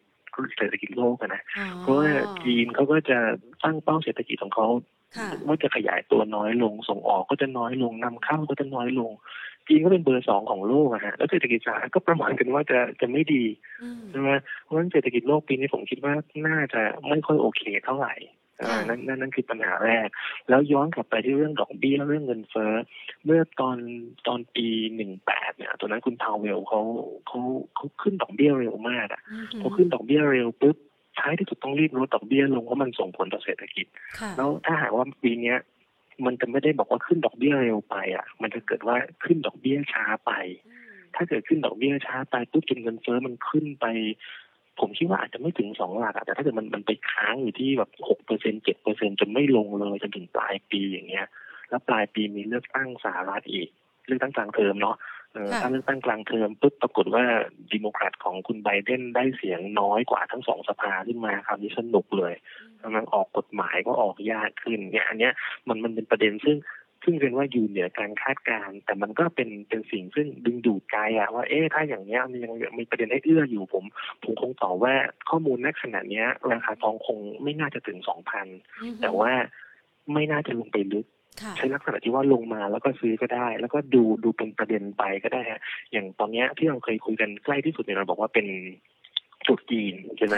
เศรษฐกิจโลกนะเพราะว่าจีนเขาก็จะตั้งเป้าเศรษฐกิจของเขาว่าจะขยายตัวน้อยลงส่งออกก็จะน้อยลงนำเข้าก็จะน้อยลงจีนก็เป็นเบอร์สองของโลกอะฮะแล้วเศรษฐกิจสหรัฐก็ประมาณกันว่าจะจะไม่ดีใช่ไหมเพราะฉะนั้นเศรษฐกิจโลกปีนี้ผมคิดว่าน่าจะไม่ค่อยโอเคเท่าไหร่ นั่นนั่นนั่นคือปัญหาแรก แล้วย้อนกลับไปที่เรื่องดอกเบี้ยเรื่องเงินเฟ้อเมื่อตอนตอนปีหนึ่งแปดเนี่ยตอนนั้นคุณพาวเวลเขาเขาเขาขึ้นดอกเบี้ยเร็วมากอะเขาขึ้นดอกเบี้ยเร็วปุ๊บท้ายที่สุดต้องรีบลดดอกเบี้ยลงเพราะมันส่งผลต่อเศรษฐกิจ แล้วถ้าหากว่าปีเนี้ยมันจะไม่ได้บอกว่าขึ้นดอกเบี้ยเร็วไปอะ มันจะเกิดว่าขึ้นดอกเบี้ยช้าไป ถ้าเกิดขึ้นดอกเบี้ยช้าไปปุ๊บจนเงินเฟ้อมันขึ้นไป ผมคิดว่าอาจจะไม่ถึงสองหลักแต่ถ้าเกิดมันมันไปค้างอยู่ที่แบบหกเปอร์เซ็นต์เจ็ดเปอร์เซ็นต์จนไม่ลงเลยจนถึงปลายปีอย่างเงี้ย แล้วปลายปีมีเลือกตั้งสหรัฐอีก เลือกตั้งกลางเทอมเนาะถ้าเลือกตั้งกลางเทอมปุ๊บปรากฏว่าเดโมแครตของคุณไบเดนได้เสียงน้อยกว่าทั้งสองสภาขึ้นมาคราวนี้สนุกเลยมันออกกฎหมายก็ออกยากขึ้นเนี่ยอันเนี้ยมันมันเป็นประเด็นซึ่ง ซึ่งเป็นว่าอยู่เหนือการคาดการณ์แต่มันก็เป็นเป็นสิ่งซึ่งดึงดูดใจอะว่าเอ๊ะถ้าอย่างเนี้ยมันยังมีประเด็นให้เอื้ออยู่ผม ผมคงตอบว่าข้อมูลณขณะเนี้ยราคาทองคงไม่น่าจะถึงสองพันแต่ว่าไม่น่าจะลงไปลึกใช้ลักษณะที่ว่าลงมาแล้วก็ซื้อก็ได้ แล้วก็ดูดูเป็นประเด็นไปก็ได้ฮะอย่างตอนเนี้ยที่เราเคยคุยกันใกล้ที่สุดเนี่ยเราบอกว่าเป็น จุดจีนใช่ไหม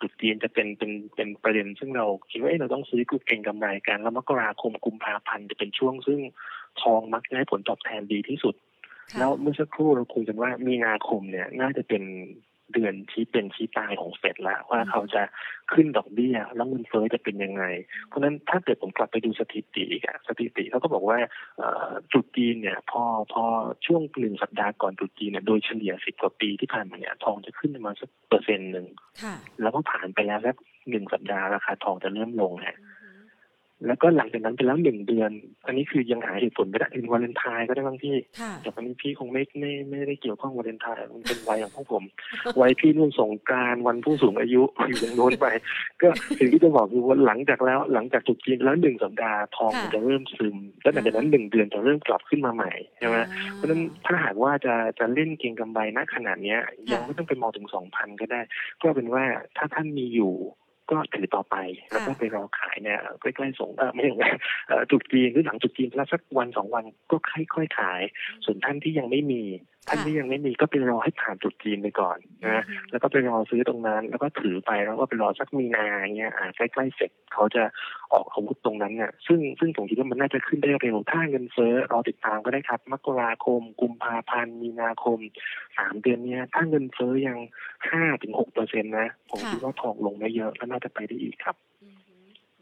จุดจีนจะเป็นเป็นเป็นประเด็น ซึ่งเราคิดว่าเราต้องซื้อกุเก่งกำไรกัน แล้วมกราคมกุมภาพันธ์จะเป็นช่วงซึ่งทองมักจะให้ผลตอบแทนดีที่สุด แล้วเมื่อสักครู่เราคุยกันว่ามีนาคมเนี่ยน่าจะเป็น เดือนชี้เป็นชี้ตายของเฟดแล้วว่าเขาจะขึ้นดอกเบี้ย แล้วเงินเฟ้อจะเป็นยังไง เพราะฉะนั้นถ้าเกิดผมกลับไปดูสถิติอีกอะสถิติเขาก็บอกว่าจุดจีนเนี่ยพอพอช่วงหนึ่งสัปดาห์ก่อนจุดจีนเนี่ยโดยเฉลี่ยสิบกว่าปีที่ผ่านมาเนี่ยทองจะขึ้นประมาณสักเปอร์เซ็นต์หนึ่งแล้วก็ผ่านไปแล้วสักหนึ่งสัปดาห์ราคาทองจะเริ่มลงฮะ แล้วก็หลังจากนั้นไปแล้วหนึ่งเดือน อันนี้คือยังหาเหตุผลไม่ได้ถึงวาเลนไทน์ก็ได้บางพี่แต่ตอนนี้พี่คงไม่ไม่ไม่ได้เกี่ยวข้องวาเลนไทน์มันเป็นวัยของพวกผม วัยพี่นุ่นสงการวันผู้สูงอายุอยู่ตรงโน้นไป ก็สิ่งที่จะบอกคือว่าหลังจากแล้วหลังจากจุดจีนแล้วหนึ่งสัปดาห์ทองจะเริ่มซึม แล้วหลังจากนั้นหนึ่งเดือนจะเริ่มกลับขึ้นมาใหม่ใช่ไหมเพราะฉะนั้นถ้าหากว่าจะจะเล่นเก็งกำไรณขนาดเนี้ยยังไม่ต้องไปมองถึงสองพันก็ได้ ก็เป็นว่าถ้าท่านมีอยู่ ก็ถือต่อไป แล้วก็ไปรอขายเนี่ยใกล้ๆสงเออไม่ใช่จุดจีนหรือหลังจุดจีนแล้วสักวันสองวันก็ค่อยๆขาย ส่วนท่านที่ยังไม่มี ท่านที่ยังไม่มีก็ไปรอให้ผ่านจุดจีนไปก่อนนะแล้วก็ไปรอซื้อตรงนั้น แล้วก็ถือไปแล้วก็ไปรอสักมีนาเงี้ยอ่าใกล้ๆเสร็จเขาจะออกอาวุธตรงนั้นเนี่ยซึ่งซึ่งผมคิดว่ามันน่าจะขึ้นได้เร็วถ้าเงินเฟ้อรอติดตามก็ได้ครับ มกราคม กุมภาพันธ์มีนาคมสามเดือนเนี้ยถ้าเงินเฟ้อยังห้าถึงหกเปอร์เซ็นต์นะ ผมคิดว่าทองลงไม่เยอะแล้วน่าจะไปได้อีกครับ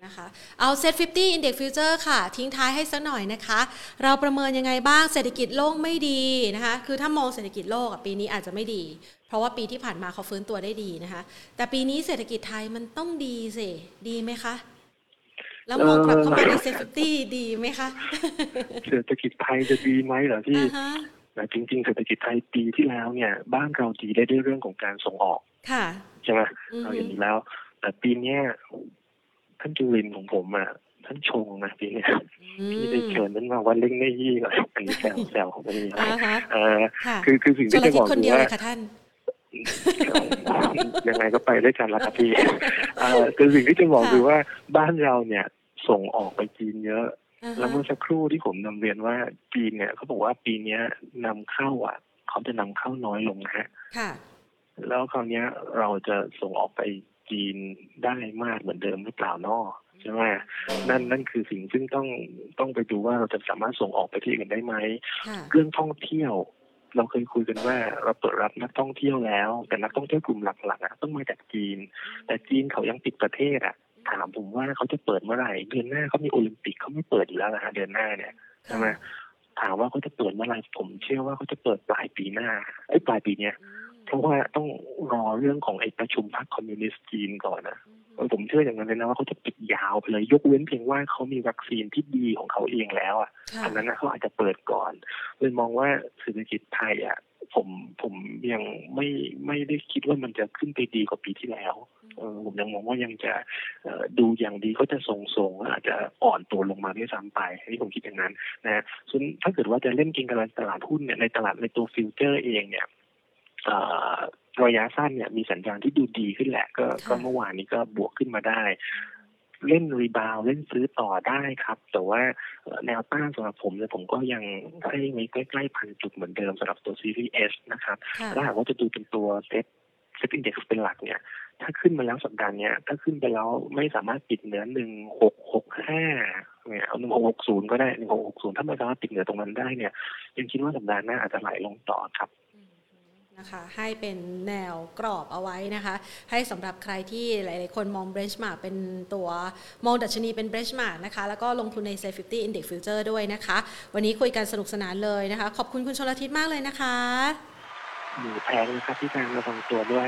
นะคะเอาเซ็ต50 Index Future ค่ะ ทิ้งท้ายให้สักหน่อยนะคะ เราประเมินยังไงบ้างเศรษฐกิจโลกไม่ดีนะคะ คือถ้ามองเศรษฐกิจโลกปีนี้อาจจะไม่ดี เพราะว่าปีที่ผ่านมาเขาฟื้นตัวได้ดีนะคะ แต่ปีนี้เศรษฐกิจไทยมันต้องดีสิดีไหมคะ แล้วมองกลับเข้ามาในเซ็ต50 ดีไหมคะ เศรษฐกิจไทยจะดีไหมเหรอที่แต่จริง ๆ เศรษฐกิจไทยปีที่แล้วเนี่ย บ้านเราดีได้ด้วยเรื่องของการส่งออก ค่ะใช่ไหมเราเห็นแล้ว แต่ปีนี้ ท่านจุลินของผมอะท่านชงนะพี่พี่ได้เชิญนั้นมาวันเล่งไม่ยี่ก่อนอันนี้แซวแซวของไม่มีอะไรคือคือสิ่งที่จะบอกคือว่ายังไงก็ไปด้วยกันละครับพี่คือสิ่งที่จะบอกคือว่าบ้านเราเนี่ยส่งออกไปจีนเยอะ แล้วเมื่อสักครู่ที่ผมนำเรียนว่าจีนเนี่ยเขาบอกว่าปีเนี้ยนำเข้าอะเขาจะนำเข้าน้อยลงนะฮะแล้วคราวนี้เราจะส่งออกไป จีนได้มากเหมือนเดิมหรือเปล่านอใช่ไหมนั่นนั่นคือสิ่งซึ่งต้องต้องไปดูว่าเราจะสามารถส่งออกไปที่อื่นได้ไหมเรื่องท่องเที่ยว เราเคยคุยกันว่าเราเปิดรับนักท่องเที่ยวแล้ว แต่นักท่องเที่ยวกลุ่มหลักๆอะต้องมาจากจีน แต่จีนเขายังปิดประเทศอะถามผมว่าเขาจะเปิดเมื่อไหร่เดือนหน้าเขามีโอลิมปิกเขาไม่เปิดอยู่แล้วนะฮะเดือนหน้าเนี่ยใช่ไหมถามว่าเขาจะเปิดเมื่อไหร่ผมเชื่อว่าเขาจะเปิดปลายปีหน้าไอ้ปลายปีเนี้ย เพราะว่าต้องรอเรื่องของไอ้ประชุมพรรคคอมมิวนิสต์จีนก่อนนะผมเชื่ออย่างนั้นเลยนะว่าเขาจะปิดยาวไปเลยยกเว้นเพียงว่าเขามีวัคซีนที่ดีของเขาเองแล้วอะอันนั้นนะเขาอาจจะเปิดก่อนเลยมองว่าเศรษฐกิจไทยอะผมผมยังไม่ไม่ได้คิดว่ามันจะขึ้นไปดีกว่าปีที่แล้วเออผมยังมองว่ายังจะดูอย่างดีก็จะทรงๆอาจจะอ่อนตัวลงมาด้วยซ้ำไปนี่ผมคิดอย่างนั้นนะส่วนถ้าเกิดว่าจะเล่นกินกันตลาดหุ้นเนี่ยในตลาดในตัวฟิวเจอร์เองเนี่ย ระยะสั้นเนี่ยมีสัญญาณที่ดูดีขึ้นแหละ ก็ก็เมื่อวานนี้ก็บวกขึ้นมาได้ เล่น rebound เล่นซื้อต่อได้ครับ แต่ว่าแนวต้านสำหรับผมเนี่ยผมก็ยังให้ไว้ใกล้ๆพันจุดเหมือนเดิมสำหรับตัวซีรีส์ S นะครับถ้าหากว่าจะดูเป็นตัว SET SET Index เป็นหลักเนี่ย ถ้าขึ้นมาแล้วสัปดาห์นี้ถ้าขึ้นไปแล้วไม่สามารถปิดเหนือหนึ่งหกหกห้าเนี่ยเอาหนึ่งหกหกศูนย์ก็ได้หนึ่งหกหกศูนย์ถ้าไม่สามารถปิดเหนือตรงนั้นได้เนี่ยยังคิดว่าสัปดาห์หน้าอาจจะไหลลงต่อครับ นะคะให้เป็นแนวกรอบเอาไว้นะคะ ให้สำหรับใครที่หลาย ๆ คนมอง benchmark เป็นตัวมองดัชนีเป็น benchmark นะคะ แล้วก็ลงทุนใน SET50 Index Futures ด้วยนะคะ วันนี้คุยกันสนุกสนานเลยนะคะ ขอบคุณคุณชลทิศมากเลยนะคะหมูแพงนะครับที่การระวังตัวด้วย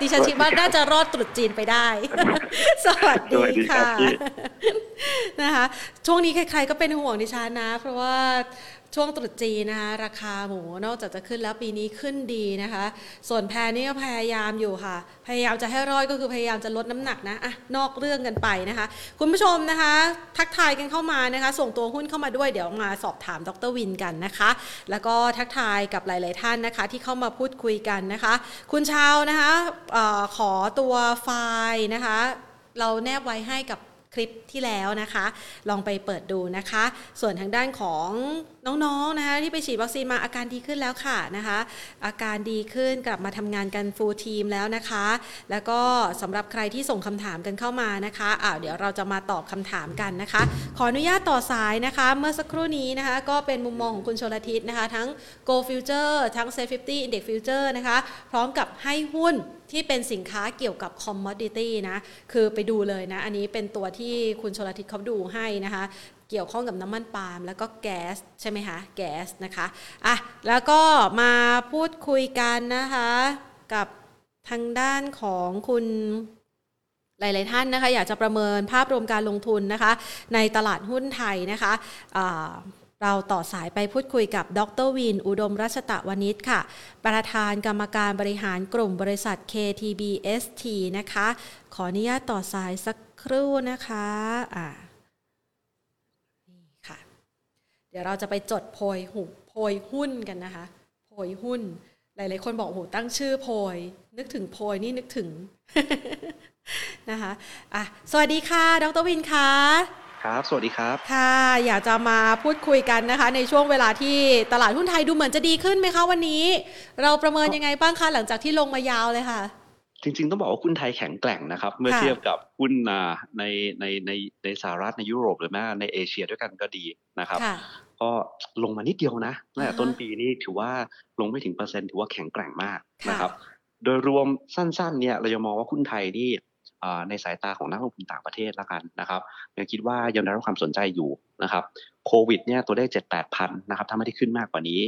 ดิฉันคิดว่าน่าจะรอดตรุษจีนไปได้ สวัสดีค่ะนะคะ ช่วงนี้ใคร ๆ ก็เป็นห่วงดิฉันนะ เพราะว่า ช่วงตรุษจีนนะคะราคาหมูนอกจากจะขึ้นแล้วปีนี้ขึ้นดีนะคะ ส่วนแพรนี่ก็พยายามอยู่ค่ะ พยายามจะให้รอดก็คือพยายามจะลดน้ำหนักนะอะนอกเรื่องกันไปนะคะ คุณผู้ชมนะคะ ทักทายกันเข้ามานะคะ ส่งตัวหุ้นเข้ามาด้วยเดี๋ยวมาสอบถามดรวินกันนะคะ แล้วก็ทักทายกับหลาย ๆ ท่านนะคะ ที่เข้ามาพูดคุยกันนะคะ คุณชาวนะคะออขอตัวไฟล์นะคะ เราแนบไว้ให้กับ คลิปที่แล้วนะคะ ลองไปเปิดดูนะคะ ส่วนทางด้านของน้องๆนะคะที่ไปฉีดวัคซีนมาอาการดีขึ้นแล้วค่ะนะคะ อาการดีขึ้นกลับมาทำงานกันฟูลทีมแล้วนะคะ แล้วก็สำหรับใครที่ส่งคำถามกันเข้ามานะคะอ่าเดี๋ยวเราจะมาตอบคำถามกันนะคะ ขออนุญาตต่อสายนะคะ เมื่อสักครู่นี้นะคะ ก็เป็นมุมมองของคุณชลทิศนะคะ ทั้ง Go Future ทั้ง Safe 50 Index Future นะคะ พร้อมกับให้หุ้น ที่เป็นสินค้าเกี่ยวกับ commodity นะ คือไปดูเลยนะ อันนี้เป็นตัวที่คุณชลทิศเขาดูให้นะคะ เกี่ยวข้องกับน้ำมันปาล์มแล้วก็แก๊สใช่ไหมคะ แก๊สนะคะอะแล้วก็มาพูดคุยกันนะคะ กับทางด้านของคุณหลาย ๆ ท่านนะคะ อยากจะประเมินภาพรวมการลงทุนนะคะ ในตลาดหุ้นไทยนะคะ เราต่อสายไปพูดคุยกับดรวิน อุดมรัชตะวณิชค่ะ ประธานกรรมการบริหารกลุ่มบริษัท KTBST นะคะ ขออนุญาตต่อสายสักครู่นะคะอ่านี่ค่ะ เดี๋ยวเราจะไปจดโพยหุโพยหุ้นกันนะคะ โพยหุ้น หลายๆ คนบอกโอ้โหตั้งชื่อโพย นึกถึงโพยนี่นึกถึงนะคะอะสวัสดีค่ะ ดรวินค่ะ ครับ สวัสดีครับ ค่ะ อยากจะมาพูดคุยกันนะคะ ในช่วงเวลาที่ตลาดหุ้นไทยดูเหมือนจะดีขึ้นไหมคะวันนี้ เราประเมินยังไงบ้างคะหลังจากที่ลงมายาวเลยค่ะ จริง ๆ ต้องบอกว่าหุ้นไทยแข็งแกร่งนะครับ เมื่อเทียบกับหุ้นในในในในสหรัฐในยุโรปหรือแม้ในเอเชียด้วยกันก็ดีนะครับ ก็ลงมานิดเดียวนะตั้งแต่ต้นปีนี้ถือว่าลงไม่ถึงเปอร์เซ็นต์ถือว่าแข็งแกร่งมากนะครับ โดยรวมสั้นๆเนี่ยเราจะมองว่าหุ้นไทยนี่ ในสายตาของนักลงทุนต่างประเทศละกันนะครับยังคิดว่ายังได้รับความสนใจอยู่นะครับโควิดเนี่ยตัวได้เจ็ดแปดพันนะครับถ้าไม่ได้ขึ้นมากกว่านี้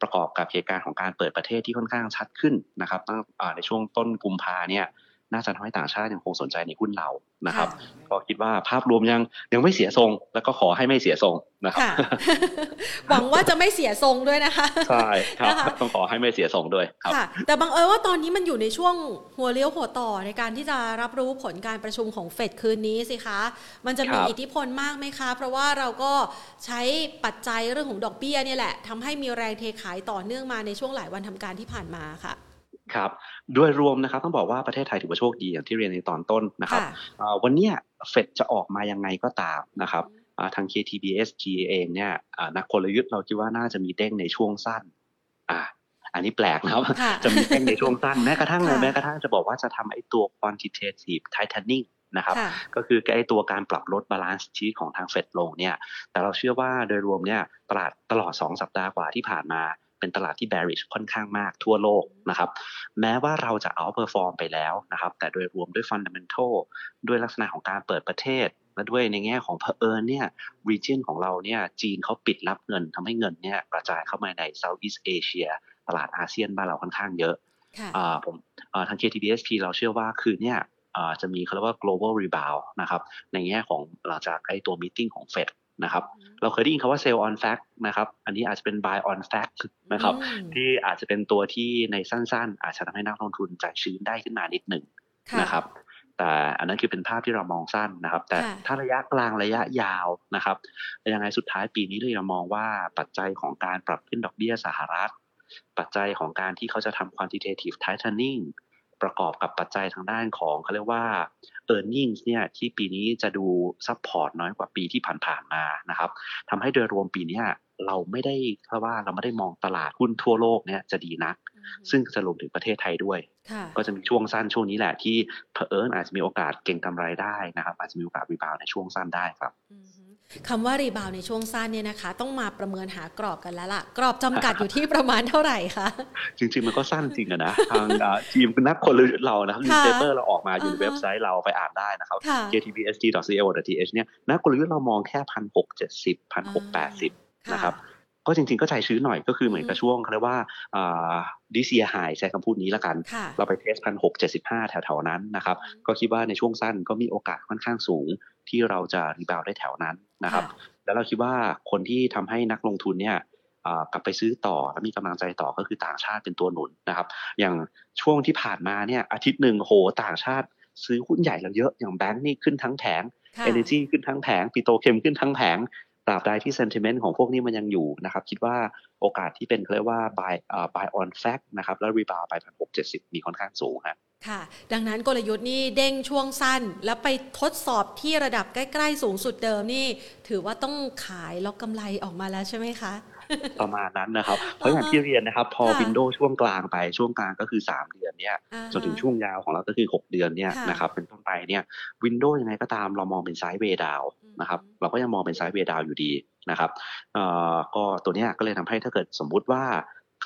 ประกอบกับเหตุการณ์ของการเปิดประเทศที่ค่อนข้างชัดขึ้นนะครับตั้งในช่วงต้นกุมภาเนี่ย น่าจะทำให้ต่างชาติยังคงสนใจในหุ้นเรานะครับ ก็คิดว่าภาพรวมยังยังไม่เสียทรง แล้วก็ขอให้ไม่เสียทรงนะครับหวังว่าจะไม่เสียทรงด้วยนะคะใช่ครับต้องขอให้ไม่เสียทรงด้วยครับแต่บางเอิญว่าตอนนี้มันอยู่ในช่วงหัวเลี้ยวหัวต่อในการที่จะรับรู้ผลการประชุมของเฟดคืนนี้สิคะ มันจะมีอิทธิพลมากไหมคะ เพราะว่าเราก็ใช้ปัจจัยเรื่องของดอกเบี้ยเนี่ยแหละทำให้มีแรงเทขายต่อเนื่องมาในช่วงหลายวันทำการที่ผ่านมาค่ะ ครับด้วยรวมนะครับต้องบอกว่าประเทศไทยถือว่าโชคดีอย่างที่เรียนในตอนต้นนะครับวันนี้เฟดจะออกมายังไงก็ตามนะครับทาง KTBST เองเนี่ยนักกลยุทธ์เราคิดว่าน่าจะมีเด้งในช่วงสั้นอ่าอันนี้แปลกนะครับ จะมีเด้งในช่วงสั้นแม้กระทั่งเลยแม้กระทั่งจะบอกว่าจะทำไอ้ตัว quantitative tightening นะครับก็คือไอ้ตัวการปรับลด balance sheet ของทางเฟดลงเนี่ยแต่เราเชื่อว่าโดยรวมเนี่ยตลาดตลอด 2 สัปดาห์กว่าที่ผ่านมา เป็นตลาดที่ bearish ค่อนข้างมากทั่วโลกนะครับ แม้ว่าเราจะ outperform ไปแล้วนะครับ แต่โดยรวมด้วย fundamental ด้วยลักษณะของการเปิดประเทศ และด้วยในแง่ของเผอิญเนี่ย region ของเราเนี่ยจีนเขาปิดรับเงินทำให้เงินเนี่ยกระจายเข้ามาใน Southeast Asia ตลาดอาเซียนบ้านเราค่อนข้างเยอะผมทาง KTBSP เราเชื่อว่าคือเนี่ยจะมีเขาเรียกว่า global rebound นะครับ ในแง่ของหลังจากไอ้ตัว meeting ของ Fed นะครับเราเคยได้ยินคาว่า sell on fact นะครับอันนี้อาจจะเป็น buy on fact นะครับที่อาจจะเป็นตัวที่ในสั้นๆ อาจจะทำให้นักลงทุนใจชื้นได้ขึ้นมานิดหนึ่งนะครับแต่อันนั้นคือเป็นภาพที่เรามองสั้นนะครับ แต่ถ้าระยะกลางระยะยาวนะครับยังไงสุดท้ายปีนี้เรามองว่าปัจจัยของการปรับขึ้นดอกเบี้ยสหรัฐ ปัจจัยของการที่เขาจะทำ quantitative tightening ประกอบกับปัจจัยทางด้านของเขาเรียกว่า e a r n i n g เนี่ยที่ปีนี้จะดู support น้อยกว่าปีที่ผ่านๆมานะครับทำให้โดยรวมปีนี้เราไม่ได้เพราะว่าเราไม่ได้มองตลาดหุ้นทั่วโลกเนี่ยจะดีนัก ซึ่งจะรวมถึงประเทศไทยด้วย ก็จะมีช่วงสั้นช่วงนี้แหละที่เผอิญอาจจะมีโอกาสเก็งกำไรได้นะครับ อาจจะมีโอกาส rebound ในช่วงสั้นได้ครับ คำว่า rebound ในช่วงสั้นเนี่ยนะคะ ต้องมาประเมินหากรอบกันแล้วล่ะ กรอบจำกัดอยู่ที่ประมาณเท่าไหร่คะ จริง ๆ มันก็สั้นจริงอะนะทางทีมนักคนเรานะครับนิวเซเปอร์เราออกมาอยู่ในเว็บไซต์เราไปอ่านได้นะครับ ktbsg.co.th เนี่ยนักกลยุทธ์เรามองแค่พันหกเจ็ดสิบพันหกแปดสิบนะครับ ก็จริงๆก็ใจชื้นหน่อยก็คือเหมือนกับช่วงเขาเรียกว่าดิเซียหายใช้คำพูดนี้ละกัน เราไปเทสพันหกเจ็ดสิบห้าแถวๆนั้นนะครับ ก็คิดว่าในช่วงสั้นก็มีโอกาสค่อนข้างสูงที่เราจะรีบาวได้แถวนั้นนะครับ แล้วเราคิดว่าคนที่ทำให้นักลงทุนเนี่ยกลับไปซื้อต่อและมีกำลังใจต่อก็คือต่างชาติเป็นตัวหนุนนะครับ อย่างช่วงที่ผ่านมาเนี่ยอาทิตย์หนึ่งโหต่างชาติซื้อหุ้นใหญ่เราเยอะอย่างแบงก์นี่ขึ้นทั้งแผงเอเนจีขึ้นทั้งแผงปิโตเคมขึ้นทั้งแผงต ราบใดที่ sentiment ของพวกนี้มันยังอยู่นะครับ คิดว่าโอกาสที่เป็นเรียกว่า buy uh, buy on fact นะครับ แล้ว rebound ไปพันหกเจ็ดสิบมีค่อนข้างสูงครับค่ะ ดังนั้นกลยุทธ์นี่เด้งช่วงสั้น แล้วไปทดสอบที่ระดับใกล้ ๆ สูงสุดเดิมนี่ ถือว่าต้องขายล็อกกำไรออกมาแล้วใช่ไหมคะ ประมาณนั้นนะครับ เพราะอย่างที่เรียนนะครับ พอค่ะ window ช่วงกลางไปช่วงกลางก็คือ 3 เดือนเนี่ยอ่าฮะจนถึงช่วงยาวของเราก็คือ 6 เดือนเนี่ยค่ะนะครับเป็นต้นไปเนี่ย window ยังไงก็ตามเรามองเป็น sideway down อืมนะครับเราก็ยังมองเป็น sideway down อยู่ดีนะครับเอ่อก็ตัวเนี้ยก็เลยทำให้ถ้าเกิดสมมุติว่า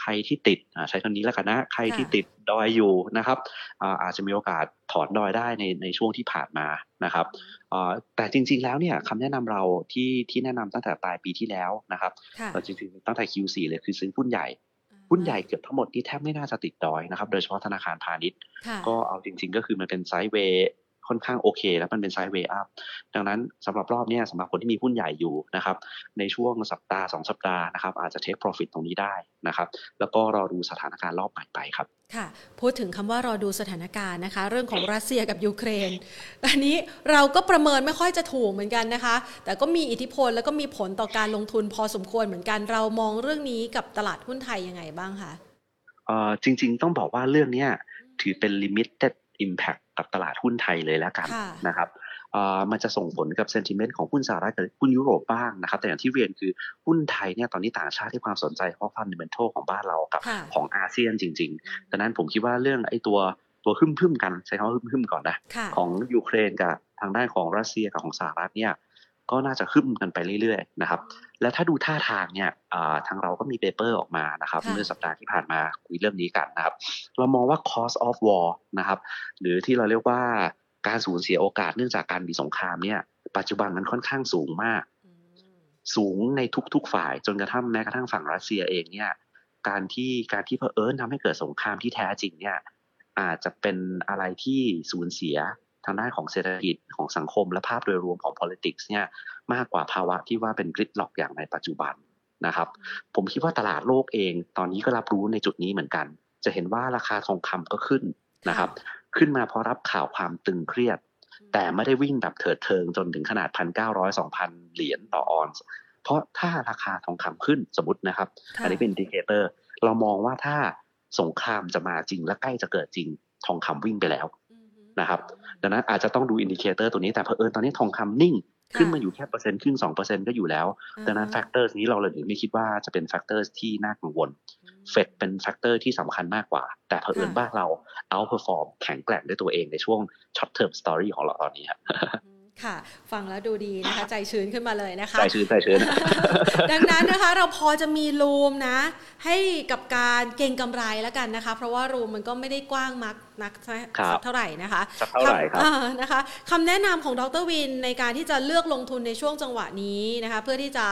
ใครที่ติดอ่าใช้คำนี้แล้วกันนะใครที่ติดดอยอยู่นะครับอ่าอาจจะมีโอกาสถอนดอยได้ในในช่วงที่ผ่านมานะครับเอ่อแต่จริง ๆ แล้วเนี่ยคำแนะนำเราที่ที่แนะนำตั้งแต่ปลายปีที่แล้วนะครับค่ะเราจริงๆตั้งแต่ Q4 เลยคือซื้อหุ้นใหญ่หุ้นใหญ่เกือบทั้งหมดที่แทบไม่น่าจะติดดอยนะครับ โดยเฉพาะธนาคารพาณิชย์ค่ะก็เอาจริง ๆ ก็คือมันเป็นไซด์เวย์ ค่อนข้างโอเค แล้วมันเป็นไซด์เวย์อัพดังนั้นสำหรับรอบเนี้ยสำหรับคนที่มีหุ้นใหญ่อยู่นะครับในช่วงสัปดาห์สองสัปดาห์นะครับอาจจะเทค profit ตรงนี้ได้นะครับแล้วก็รอดูสถานการณ์รอบใหม่ไปครับค่ะพูดถึงคำว่ารอดูสถานการณ์นะคะ เรื่องของรัสเซียกับยูเครน อันนี้เราก็ประเมินไม่ค่อยจะถูกเหมือนกันนะคะ แต่ก็มีอิทธิพลแล้วก็มีผลต่อการลงทุนพอสมควรเหมือนกัน เรามองเรื่องนี้กับตลาดหุ้นไทยยังไงบ้างคะเอ่อจริง ๆ ต้องบอกว่าเรื่องเนี้ยถือเป็น limited impact กับตลาดหุ้นไทยเลยแล้วกันค่ะนะครับเอ่อมันจะส่งผลกับ sentiment ของหุ้นสหรัฐกับหุ้นยุโรปบ้างนะครับ แต่อย่างที่เรียนคือหุ้นไทยเนี่ยตอนนี้ต่างชาติให้ความสนใจเพราะ fundamental ของบ้านเรากับค่ะของอาเซียนจริงๆดังนั้นผมคิดว่าเรื่องไอ้ตัวตัวหึ่มหึมๆกันใช้คำว่าหึ่มหึมๆก่อนนะค่ะของยูเครนกับทางด้านของรัสเซียกับของสหรัฐเนี่ย ก็น่าจะขึ้นกันไปเรื่อยๆนะครับ และถ้าดูท่าทางเนี่ยอ่าทางเราก็มี paper ออกมานะครับค่ะเมื่อสัปดาห์ที่ผ่านมาคุยเรื่องนี้กันนะครับ เรามองว่า cost of war นะครับ หรือที่เราเรียกว่าการสูญเสียโอกาสเนื่องจากการมีสงครามเนี่ย ปัจจุบันมันค่อนข้างสูงมากอืมสูงในทุกๆฝ่ายจนกระทั่งแม้กระทั่งฝั่งรัสเซียเองเนี่ย การที่การที่เผอิญทำให้เกิดสงครามที่แท้จริงเนี่ย อาจจะเป็นอะไรที่สูญเสีย ทางด้านของเศรษฐกิจของสังคมและภาพโดยรวมของ politics เนี่ยมากกว่าภาวะที่ว่าเป็น gridlock อย่างในปัจจุบันนะครับ ผมคิดว่าตลาดโลกเอง ตอนนี้ก็รับรู้ในจุดนี้เหมือนกัน จะเห็นว่าราคาทองคำก็ขึ้นนะครับ ขึ้นมาเพราะรับข่าวความตึงเครียด แต่ไม่ได้วิ่งแบบเถิดเทิงจนถึงขนาดพันเก้าร้อยสองพันเหรียญต่อออนซ์เพราะถ้าราคาทองคำขึ้นสมมตินะครับค่ะอันนี้เป็น indicator เรามองว่าถ้าสงครามจะมาจริงและใกล้จะเกิดจริง ทองคำวิ่งไปแล้วอืม นะครับดังนั้นอาจจะต้องดู indicator ตัวนี้แต่เผอิญตอนนี้ทองคำนิ่งค่ะขึ้นมาอยู่แค่เปอร์เซ็นต์ครึ่งสองเปอร์เซ็นต์ก็อยู่แล้ว ดังนั้น factor นี้เราเลยไม่คิดว่าจะเป็น factor ที่น่ากังวลเฟดเป็น factor ที่สำคัญมากกว่า แต่เผอิญค่ะบ้านเราเอา perform แข็งแกร่งด้วยตัวเองในช่วง short term story ของเราตอนนี้ครับอืม ค่ะ ฟังแล้วดูดีนะคะ ใจชื้นขึ้นมาเลยนะคะ ใจชื้นใจชื้น ดังนั้นนะคะ เราพอจะมีรูมนะ ให้กับการเก็งกำไรแล้วกันนะคะ เพราะว่ารูมมันก็ไม่ได้กว้างมักนักสักครับเท่าไหร่นะคะสักเท่าไหร่ครับอ่านะคะคำแนะนำของดรวินในการที่จะเลือกลงทุนในช่วงจังหวะนี้นะคะ เพื่อที่จะ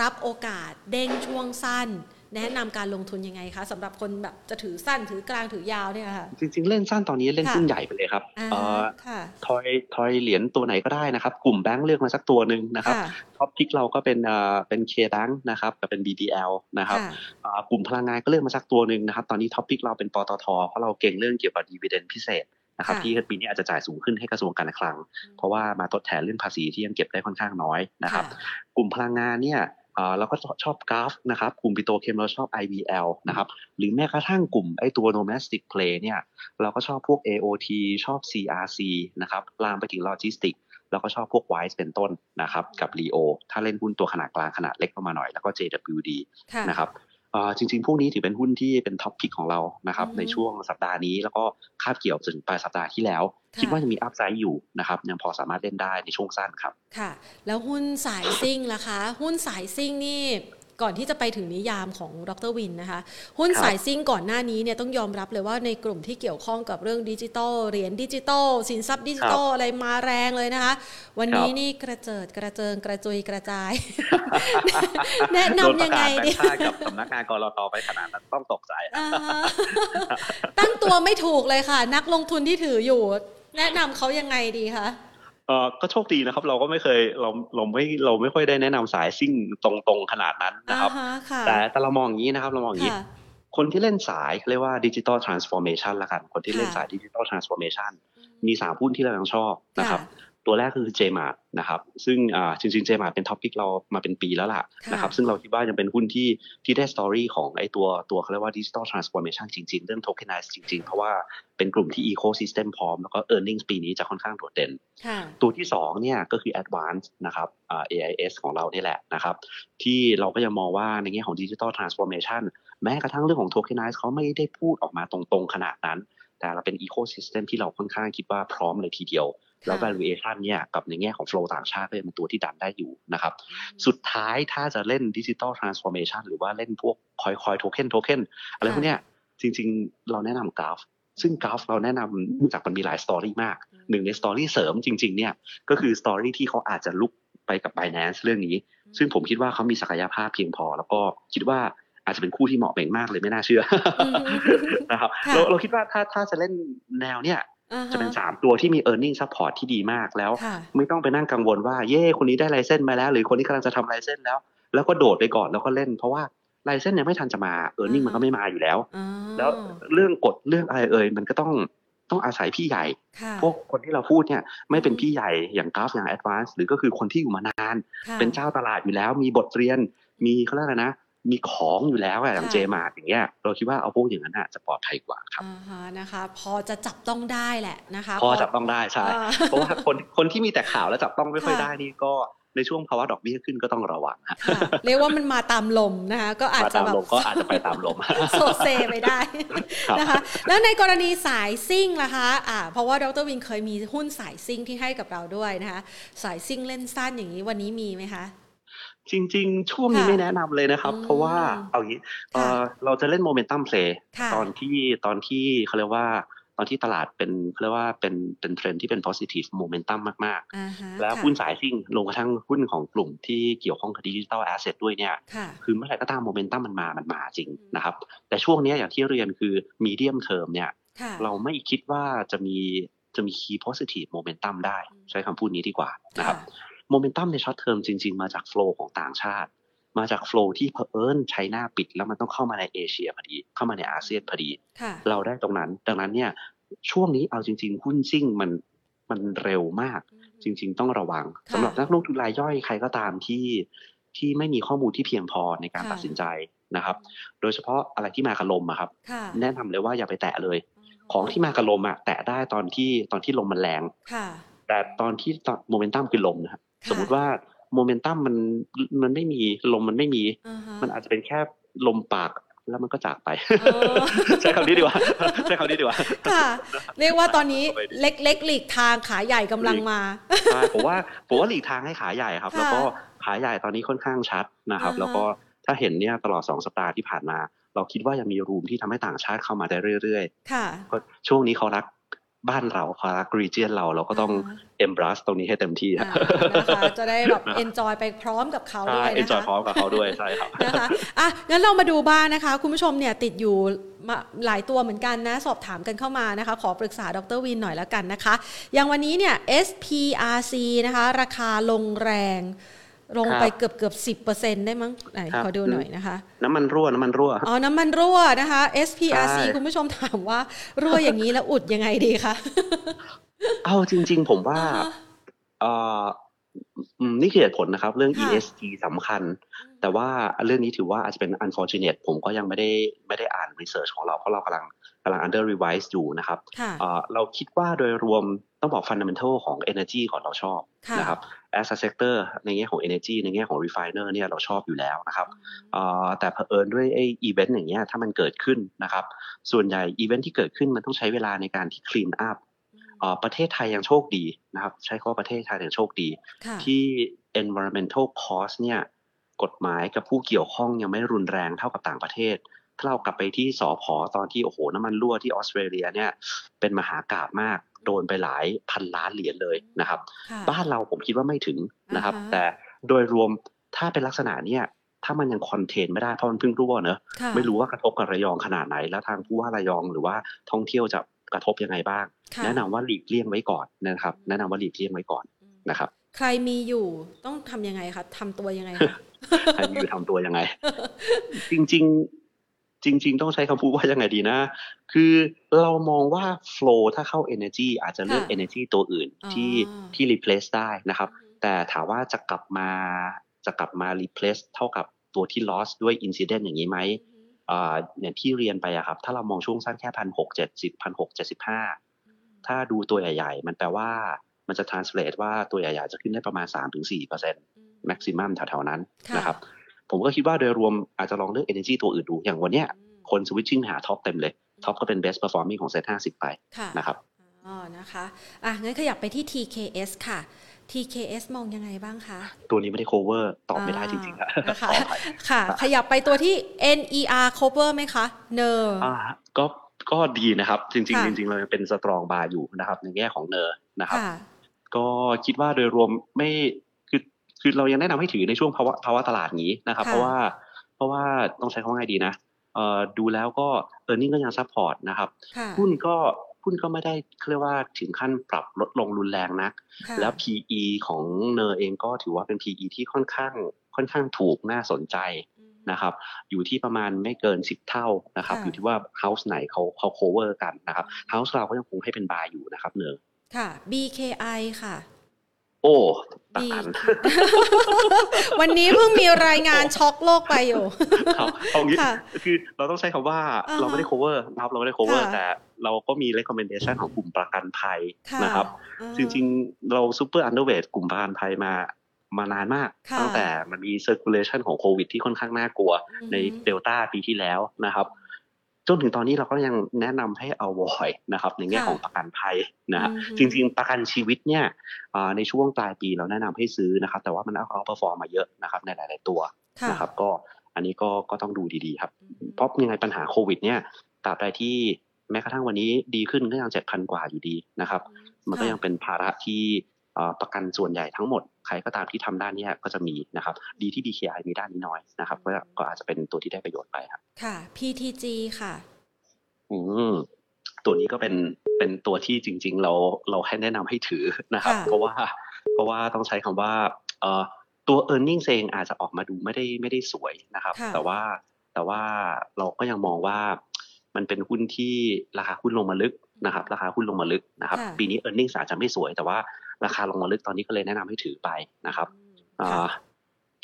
รับโอกาสเด้งช่วงสั้น แนะนำการลงทุนยังไงคะสำหรับคนแบบจะถือสั้นถือกลางถือยาวเนี่ยค่ะ จริง ๆ เล่นสั้นตอนนี้เล่นค่ะหุ้นใหญ่ไปเลยครับอ่าเอ่อค่ะทอยทอยเหรียญตัวไหนก็ได้นะครับ กลุ่มแบงค์เลือกมาสักตัวหนึ่งนะครับค่ะ top pick เราก็เป็นเอ่อเป็น KBank นะครับกับเป็น BBL นะครับค่ะอ่ากลุ่มพลังงานก็เลือกมาสักตัวหนึ่งนะครับ ตอนนี้ top pick เราเป็นปตทเพราะเราเก็งเรื่องเกี่ยวกับ dividend พิเศษนะครับค่ะที่ปีนี้อาจจะจ่ายสูงขึ้นให้กระทรวงการคลัง เพราะว่ามาทดแทนเรื่องภาษีที่ยังเก็บได้ค่อนข้างน้อยนะครับ กลุ่มพลังงานเนี่ย เอ่อเราก็ชอบ GULF นะครับกลุ่มปิโตรเคมีเราชอบ IVL นะครับหรือแม้กระทั่งกลุ่มไอ้ตัว domestic play เนี่ยเราก็ชอบพวก AOT ชอบ CRC นะครับลามไปถึงโลจิสติกแล้วก็ชอบพวก Wise เป็นต้นนะครับกับ Leo ถ้าเล่นหุ้นตัวขนาดกลางขนาดเล็กลงมาหน่อย แล้วก็ JWD ค่ะนะครับเอ่อ จริง ๆ พวกนี้ถือเป็นหุ้นที่เป็น top pick ของเรานะครับอืมในช่วงสัปดาห์นี้ แล้วก็คาบเกี่ยวถึงปลายสัปดาห์ที่แล้วค่ะคิดว่ายังมี upside อยู่นะครับยังพอสามารถเล่นได้ในช่วงสั้นครับ ค่ะ แล้วหุ้นสายซิ่งล่ะคะ หุ้นสายซิ่งนี่ ก่อนที่จะไปถึงนิยามของดรวินนะคะ หุ้นครับสายซิ่งก่อนหน้านี้เนี่ยต้องยอมรับเลยว่าในกลุ่มที่เกี่ยวข้องกับเรื่องดิจิตอลเหรียญดิจิตอลสินทรัพย์ดิจิตอลอะไรมาแรงเลยนะคะ วันนี้นี่กระเจิดกระเจิงกระจุยกระจาย แนะนำยังไงดีโดนประกาศแบงค์ชาติกับสำนักงานก.ล.ต.ไปขนาดนั้นต้องตกใจอ่าตั้งตัวไม่ถูกเลยค่ะ นักลงทุนที่ถืออยู่ แนะนำเขายังไงดีคะ เออก็โชคดีนะครับ เราก็ไม่เคยเราเราไม่เราไม่ค่อยได้แนะนำสายซิ่งตรงๆขนาดนั้นนะครับอ่าฮะค่ะแต่แต่เรามองอย่างนี้นะครับ เรามองอย่างนี้ค่ะคนที่เล่นสายเขาเรียกว่าดิจิ t a ลทรานส์ฟอร์เมชันละกัน คนที่เล่นค่ะสายดิจิ t a ลทรานส์ฟอร์เมชันมีสามหุ้นที่เรายังชอบนะครับ ตัวแรกคือ JMart นะครับซึ่งจริงๆ JMart เป็น top pick เรามาเป็นปีแล้วล่ะนะครับซึ่งเราคิดว่ายังเป็นหุ้นที่ที่ได้ story ของไอ้ตัวตัวเขาเรียกว่า digital transformation จริงๆ เรื่อง tokenize จริงๆ เพราะว่าเป็นกลุ่มที่ ecosystem พร้อม แล้วก็ e a r n i n g ปีนี้จะค่อนข้างโดดเด่น ตัวที่2เนี่ยก็คือ Advance นะครับ AIS ของเราเนี่ยแหละนะครับที่เราก็ยังมองว่าในแง่ของ digital transformation แม้กระทั่งเรื่องของ tokenize เขาไม่ได้พูดออกมาตรงๆขนาดนั้น แต่เราเป็น ecosystem ที่เราค่อนข้างคิดว่าพร้อมเลยทีเดียว แล้ว valuation เนี่ยกับในแง่ของ flow ต่างชาติก็ยังเป็นตัวที่ดันได้อยู่นะครับ สุดท้ายถ้าจะเล่น digital transformation หรือว่าเล่นพวก coin coin token token อะไรพวกเนี้ยจริง ๆ เราแนะนำ GULFซึ่ง GULF เราแนะนำจากมันมีหลาย story มากหนึ่งใน story เสริมจริง ๆ เนี่ยก็คือ story ที่เขาอาจจะลุยไปกับ Binance เรื่องนี้ ซึ่งผมคิดว่าเขามีศักยภาพเพียงพอ แล้วก็คิดว่าอาจจะเป็นคู่ที่เหมาะเป็นมากเลยไม่น่าเชื่อนะครับเราเราคิดว่าถ้าถ้าจะเล่นแนวเนี่ย จะเป็นสามตัวที่มี e a r n i n g support ที่ดีมากแล้ว ไม่ต้องไปนั่งกังวลว่าเย่คนนี้ได้ license มาแล้ว หรือคนนี้กำลังจะทำ license แล้ว แล้วก็โดดไปก่อนแล้วก็เล่นเพราะว่าlicense ยังไม่ทันจะมา e a r n i n g มันก็ไม่มาอยู่แล้ว แล้วเรื่องกฎเรื่องอะไรเอ่ยมันก็ต้องต้องอาศัยพี่ใหญ่ พวกคนที่เราพูดเนี่ยไม่เป็นพี่ใหญ่อย่างกัลฟ์อย่างแอดวานซ์หรือก็คือคนที่อยู่มานาน เป็นเจ้าตลาดอยู่แล้ว มีบทเรียนมีเขาเรียกอะไรนะ มีของอยู่แล้วอย่าง JMART อย่างเงี้ยเราคิดว่าเอาพวกอย่างนั้นจะปลอดภัยกว่าครับอ่าฮะนะคะ พอจะจับต้องได้แหละนะคะ พอจับต้องได้ใช่เพราะว่าคนคนที่มีแต่ข่าวแล้วจับต้องไม่ค่อยได้นี่ก็ในช่วงภาวะดอกเบี้ยขึ้นก็ต้องระวังเรียกว่ามันมาตามลมนะคะก็อาจจะแบบก็อาจจะไปตามลมโซเซไปได้นะคะแล้วในกรณีสายซิ่งล่ะคะอ่าเพราะว่าดรวินเคยมีหุ้นสายซิ่งที่ให้กับเราด้วยนะคะ สายซิ่งเล่นสั้นอย่างนี้วันนี้มีไหมคะ จริง ๆ ช่วงนี้ไม่แนะนำเลยนะครับ เพราะว่าเอางี้เราจะเล่น momentum play ตอนที่ตอนที่เขาเรียกว่าตอนที่ตลาดเป็นเขาเรียกว่าเป็นเป็นเทรนที่เป็น positive momentum มาก ๆ แล้วหุ้นสายซิ่งลงกระทั่งหุ้นของกลุ่มที่เกี่ยวข้องกับ digital asset ด้วยเนี่ย คือเมื่อไหร่ก็ตามโมเมนตัมมันมา มันมาจริงนะครับ แต่ช่วงนี้อย่างที่เรียนคือ medium term เนี่ย เราไม่คิดว่าจะมีจะมี key positive momentum ได้ ใช้คำพูดนี้ดีกว่านะครับ โมเมนตัมใน short term จริง ๆ มาจาก flow ของต่างชาติ มาจาก flow ที่เผอิญ China ปิด แล้วมันต้องเข้ามาในเอเชียพอดี เข้ามาในอาเซียนพอดี เราได้ตรงนั้น ดังนั้นเนี่ยช่วงนี้เอาจริง ๆ หุ้นซิ่งมันมันเร็วมาก จริง ๆ ต้องระวังสำหรับนักลงทุนรายย่อยใครก็ตามที่ที่ไม่มีข้อมูลที่เพียงพอในการตัดสินใจนะครับ โดยเฉพาะอะไรที่มากับลมอะครับ แนะนำเลยว่าอย่าไปแตะเลย ของที่มากับลมอะแตะได้ตอนที่ตอนที่ลมมันแรงแต่ตอนที่โมเมนตัมคือลมนะครับ สมมุติว่าโมเมนตัมมันมันไม่มีลมมันไม่มี มันอาจจะเป็นแค่ลมปากแล้วมันก็จากไป ใช้คำนี้ดีกว่าใช้คำนี้ดีกว่าค่ะ เรียกว่าตอนนี้เล็กเล็กหลีกทางขาใหญ่กำลังมาใช่ผมว่าผมว่าหลีกทางให้ขาใหญ่ครับ แล้วก็ขาใหญ่ตอนนี้ค่อนข้างชัดนะครับ แล้วก็ถ้าเห็นเนี่ยตลอดสองสัปดาห์ที่ผ่านมา เราคิดว่ายังมีรูมที่ทำให้ต่างชาติเข้ามาได้เรื่อยๆ ค่ะช่วงนี้เขารัก บ้านเราพารักรีเจียนเราเราก็ต้องเอมบรัสตรงนี้ให้เต็มที่นะคะจะได้แบบเอนจอยไปพร้อมกับเขาด้วยนะคะเอนจอยพร้อมกับเขาด้วยใช่ครับนะคะอะงั้นเรามาดูบ้างนะคะ คุณผู้ชมเนี่ยติดอยู่หลายตัวเหมือนกันนะ สอบถามกันเข้ามานะคะ ขอปรึกษาดรวินหน่อยแล้วกันนะคะ อย่างวันนี้เนี่ย SPRC นะคะ ราคาลงแรง ลงไปเกือบเกือบสิบเปอร์เซ็นได้มั้งไหนขอดูหน่อยนะคะ น้ำมันรั่ว น้ำมันรั่ว อ๋อ น้ำมันรั่วนะคะ SPRC คุณผู้ชมถามว่า รั่วอย่างนี้แล้วอุดยังไงดีคะ เอาจริง ๆ ผมว่าเออนี่คือเหตุผลนะครับ เรื่อง ESG สำคัญ แต่ว่าเรื่องนี้ถือว่าอาจจะเป็น unfortunate ผมก็ยังไม่ได้ไม่ได้อ่าน research ของเรา เพราะเรากำลังกำลัง under revise อยู่นะครับ เราคิดว่าโดยรวมต้องบอก fundamental ของ energy ก่อนเราชอบนะครับ as a sector ในแง่ของ energy ในแง่ของ refiner เนี่ยเราชอบอยู่แล้วนะครับแต่เผอิญด้วยไอ้ event อย่างเงี้ยถ้ามันเกิดขึ้นนะครับ ส่วนใหญ่ event ที่เกิดขึ้นมันต้องใช้เวลาในการที่ clean up ประเทศไทยยังโชคดีนะครับ ใช้ข้อประเทศไทยยังโชคดี ที่ environmental cost เนี่ยกฎหมายกับผู้เกี่ยวข้องยังไม่รุนแรงเท่ากับต่างประเทศ ถ้าเรากลับไปที่สอพอตอนที่โอ้โหน้ำมันรั่วที่ออสเตรเลียเนี่ยเป็นมหากราบมาก โดนไปหลายพันล้านเหรียญเลยนะครับ บ้านเราผมคิดว่าไม่ถึงนะครับ แต่โดยรวมถ้าเป็นลักษณะเนี้ยถ้ามันยังคอนเทนไม่ได้เพราะมันเพิ่งรั่วเนอะไม่รู้ว่ากระทบกับระยองขนาดไหน แล้วทางผู้ว่าระยองหรือว่าท่องเที่ยวจะกระทบยังไงบ้าง แนะนำว่าหลีกเลี่ยงไว้ก่อนนะครับ แนะนำว่าหลีกเลี่ยงไว้ก่อนนะครับ ใครมีอยู่ต้องทํำยังไงคะทำตัวยังไงใครมีอยู่ทำตัวยังไง จริง ๆ จริง ๆ ต้องใช้คำพูดว่ายังไงดีนะ คือเรามองว่า flow ถ้าเข้า energy อาจจะเลือกค่ะ energy ตัวอื่นที่อ๋อที่ replace ได้นะครับ แต่ถามว่าจะกลับมาจะกลับมา replace เท่ากับตัวที่ loss ด้วย incident อย่างนี้ไหมอ่าอย่างที่เรียนไปอะครับ ถ้าเรามองช่วงสั้นแค่พันหกเจ็ดสิบพันหกเจ็ดสิบห้าถ้าดูตัวใหญ่ ๆ มันแปลว่ามันจะ translate ว่าตัวใหญ่ ๆ จะขึ้นได้ประมาณ3-4เปอร์เซ็นต์ maximum แถวๆนั้นค่ะนะครับ ผมก็คิดว่าโดยรวมอาจจะลองเลือก energy ตัวอื่นดู อย่างวันเนี้ยคน switching หา TOP เต็มเลย TOP ก็เป็น best performing ของ SET50ไปค่ะนะครับอ๋อนะคะอะงั้นขยับไปที่ TKS ค่ะ TKS มองยังไงบ้างคะ ตัวนี้ไม่ได้ cover ตอบไม่ได้จริงๆอะอ่านะคะขออภัยค่ะ ขยับไปตัวที่ NER cover ไหมคะ NER อ่าก็ก็ดีนะครับ จริงค่ะๆจริงๆเรายังเป็น strong buy อยู่นะครับ ในแง่ของ NER นะครับค่ะก็คิดว่าโดยรวมไม่ คือคือเรายังแนะนำให้ถือในช่วงภาวะภาวะตลาดนี้นะครับค่ะเพราะว่าเพราะว่าต้องใช้คำว่าไงดีนะเอ่อดูแล้วก็ earning ก็ยัง support นะครับค่ะหุ้นก็หุ้นก็ไม่ได้เขาเรียกว่าถึงขั้นปรับลดลงรุนแรงนักค่ะแล้ว PE ของ NER เองก็ถือว่าเป็น PE ที่ค่อนข้างค่อนข้างถูกน่าสนใจนะครับ อยู่ที่ประมาณไม่เกิน 10 เท่านะครับค่ะอยู่ที่ว่า house ไหนเขาเขา cover กันนะครับ house เราก็ยังคงให้เป็น buy อยู่นะครับ NERค่ะ BKI ค่ะ โอ้ตา B อันวันนี้เพิ่งมีรายงานช็อกโลกไปอยู่ครับเอางี้ค่ะคือเราต้องใช้คำว่าอ่าฮะเราไม่ได้ cover นะครับเราไม่ได้ cover ค่ะแต่เราก็มี recommendation ของกลุ่มประกันภัยค่ะนะครับอ่าจริงๆ เรา super underweight กลุ่มประกันภัยมามานานมากค่ะตั้งแต่มันมี circulation ของโควิดที่ค่อนข้างน่ากลัวอือฮึในเดลต้าปีที่แล้วนะครับ จนถึงตอนนี้เราก็ยังแนะนำให้เอาวอยนะครับในแง่ค่ะของประกันภัยนะฮะอือฮึจริง ๆ ประกันชีวิตเนี่ยอ่าในช่วงปลายปีเราแนะนำให้ซื้อนะครับ แต่ว่ามัน outperform มาเยอะนะครับในหลาย ๆ ตัวค่ะนะครับก็อันนี้ก็ก็ต้องดูดีๆครับ เพราะยังไงปัญหาโควิด เนี่ยตราบใดที่แม้กระทั่งวันนี้ดีขึ้นก็ยังเจ็ดพันกว่าอยู่ดีนะครับ มันก็ยังเป็นภาระที่เอ่อประกันส่วนใหญ่ทั้งหมด ใครก็ตามที่ทำด้านเนี้ยก็จะมีนะครับ ดีที่ BKI มีด้านนี้น้อยนะครับก็ก็อาจจะเป็นตัวที่ได้ประโยชน์ไปครับค่ะ PTG ค่ะ อืมตัวนี้ก็เป็นเป็นตัวที่จริง ๆ เราเราให้แนะนำให้ถือนะครับค่ะเพราะว่าเพราะว่าต้องใช้คำว่าเอ่อตัว e a r n i n g เองอาจจะออกมาดูไม่ได้ไม่ได้สวยนะครับค่ะแต่ว่าแต่ว่าเราก็ยังมองว่ามันเป็นหุ้นที่ราคาหุ้นลงมาลึกนะครับ ราคาหุ้นลงมาลึกนะครับค่ะปีนี้ e a r n i n g อาจจะไม่สวยแต่ว่า ราคาลงมาลึกตอนนี้ก็เลยแนะนำให้ถือไปนะครับค่ะอ่า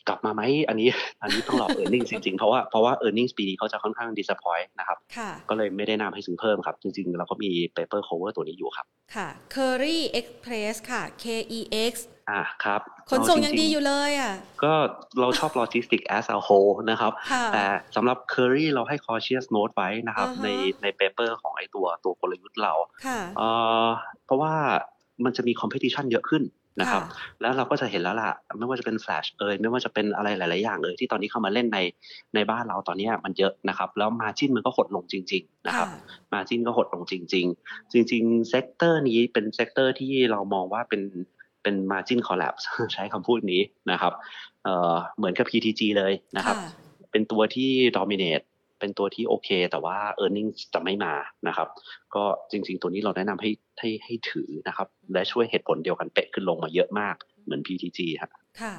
กลับมาไหมอันนี้อันนี้ต้องรอ e a r n i n g จริงๆ เพราะว่าเพราะว่า e a r n i n g ปีนี้เขาจะค่อนข้าง disappoint นะครับค่ะก็เลยไม่ได้นำให้ซื้อเพิ่มครับ จริงๆ เราก็มี paper cover ตัวนี้อยู่ครับ ค่ะ Curry Express ค่ะ KEX อ่าครับ ขนส่งเาจริๆยังดีอยู่เลยอะ ก็เราชอบ logistics as a whole นะครับค่ะแต่สำหรับ Curry เราให้ cautious note ไว้นะครับอ่าฮะในใน paper ของไอตัวตัวกลยุทธ์เราค่ะเอ่อเพราะว่า มันจะมี competition เยอะขึ้นนะครับค่ะแล้วเราก็จะเห็นแล้วล่ะ ไม่ว่าจะเป็น Flash เอ่ยไม่ว่าจะเป็นอะไรหลาย ๆ อย่างเอ่ยที่ตอนนี้เข้ามาเล่นในในบ้านเราตอนเนี้ยมันเยอะนะครับ แล้ว margin มันก็หดลงจริง ๆ นะครับ margin ก็หดลงจริง ๆ จริง ๆ sector นี้เป็นเซกเตอร์ที่เรามองว่าเป็นเป็น margin collapse ใช้คำพูดนี้นะครับเอ่อเหมือนกับ PTG เลยนะครับค่ะเป็นตัวที่ dominate เป็นตัวที่โอเค แต่ว่า e a r n i n g จะไม่มานะครับ ก็จริง ๆ ตัวนี้เราแนะนำให้ให้ให้ถือนะครับ และด้วยเหตุผลเดียวกันเป๊ะขึ้นลงมาเยอะมากเหมือน PTG ฮะค่ะ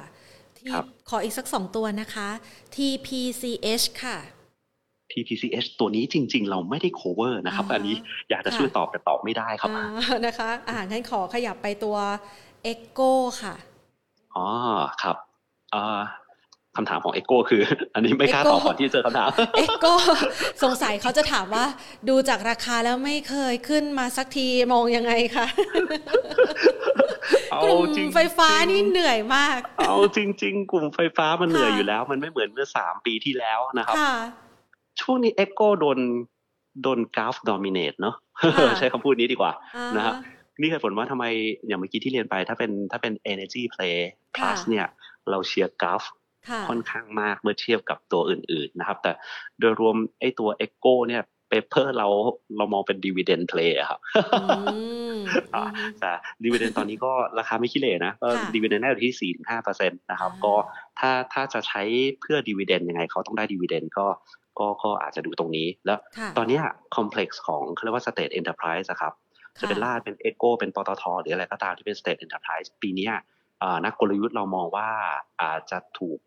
ที่ครับขออีกสักสองตัวนะคะ TPCH ค่ะ TPCH ตัวนี้จริง ๆ เราไม่ได้ cover นะครับอ่าฮะอันนี้อยากจะค่ะช่วยตอบแต่ตอบไม่ได้ครับอ่านะคะอ่างั้นขอขยับไปตัว Echo ค่ะอ๋อครับอ่า คำถามของ Echo คือ อันนี้ไม่กล้า Echo ตอบก่อนที่จะเจอคำถามเอ็กโก็สงสัยเขาจะถามว่า ดูจากราคาแล้วไม่เคยขึ้นมาสักทีมองยังไงคะเอากลุ่มจริงๆไฟฟ้านี่เหนื่อยมาก เอาจริง ๆ กลุ่มไฟฟ้ามันเหนื่อยค่ะอยู่แล้ว มันไม่เหมือนเมื่อสามปีที่แล้วนะครับค่ะช่วงนี้ EGCO โดนโดนกัลฟ์ dominate เนอะค่ะใช้คำพูดนี้ดีกว่าอ่านะครับนี่คือผลว่าทำไมอย่างเมื่อกี้ที่เรียนไปถ้าเป็นถ้าเป็น energy play ค่ะ plus เนี่ย เราเชียร์กัลฟ์ ค่ะค่อนข้างมากเมื่อเทียบกับตัวอื่น ๆนะครับ แต่โดยรวมไอ้ตัว EGCO เนี่ย paper เราเรามองเป็น dividend play อะครับอืมอ่าอืมแต่ dividend ตอนนี้ก็ราคาไม่ขี้เหร่นะก็ค่ะ dividend ได้อยู่ที่4-5เปอร์เซ็นต์นะครับอ่าก็ถ้าถ้าจะใช้เพื่อ dividend ยังไงเขาต้องได้ dividend ก็ก็ก็อาจจะดูตรงนี้ แล้วค่ะตอนเนี้ย complex ของเขาเรียกว่า state enterprise อะครับจะเป็นค่ะลาดเป็น Echo เป็นปตทหรืออะไรก็ตามที่เป็น state enterprise ปีเนี้ยอ่านักกลยุทธ์เรามองว่าอาจจะถูก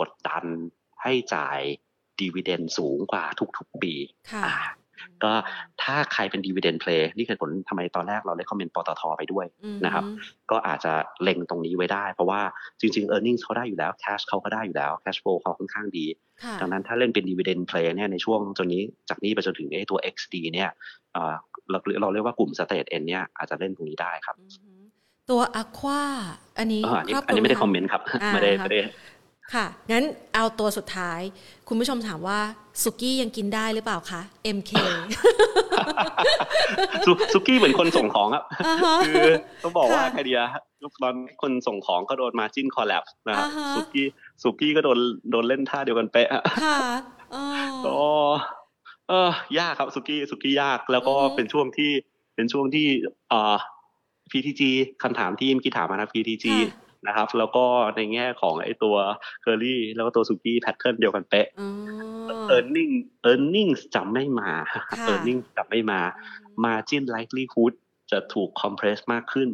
กดดันให้จ่ายดีเวเดนสูงกว่าทุกๆปีค่ะอ่าก็ถ้าใครเป็น dividend play นี่คือผลทำไมตอนแรกเราเลย recommend ปตทไปด้วยอืมนะครับ ก็อาจจะเล็งตรงนี้ไว้ได้ เพราะว่าจริงๆ e a r n i n g เขาได้อยู่แล้ว cash เขาก็ได้อยู่แล้ว cash flow เขาค่อนข้างดีค่ะดังนั้นถ้าเล่นเป็น dividend play เนี่ยในช่วงจนนี้จากนี้ไปจนถึงไอ้ตัว XD เนี่ยเอ่อเราเราเรียกว่ากลุ่ม state N เนี่ยอาจจะเล่นตรงนี้ได้ครับอือฮึตัวอควาอันนี้เอออันนี้ครับอันนี้ไม่ได้ recommend ครับอ่าไม่ได้ค่ะไม่ได้ ค่ะ งั้นเอาตัวสุดท้าย คุณผู้ชมถามว่าสุกี้ยังกินได้หรือเปล่าคะ MK ซุซุกี้เหมือนคนส่งของครับอ่าฮะคือต้องบอกว่าค่ะไอเดียตอนคนส่งของก็โดนมาจิ้นคอลแลบนะครับอ่าฮะซุกี้ซุกี้ก็โดนโดนเล่นท่าเดียวกันเป๊ะอะค่ะอ๋อก็เออยากครับสุกี้สุกี้ยากแล้วก็อือฮึเป็นช่วงที่เป็นช่วงที่เอ่อ PTG คำถามที่เมื่อกี้ถามมานะ PTG ค่ะ นะครับ แล้วก็ในแง่ของไอ้ตัวเคอรี่แล้วก็ตัวสุกี้ pattern เดียวกันเป๊ะอ๋อ earning earnings จะไม่มาค่ะ earning จะไม่มา margin likelihood จะถูก compress มากขึ้น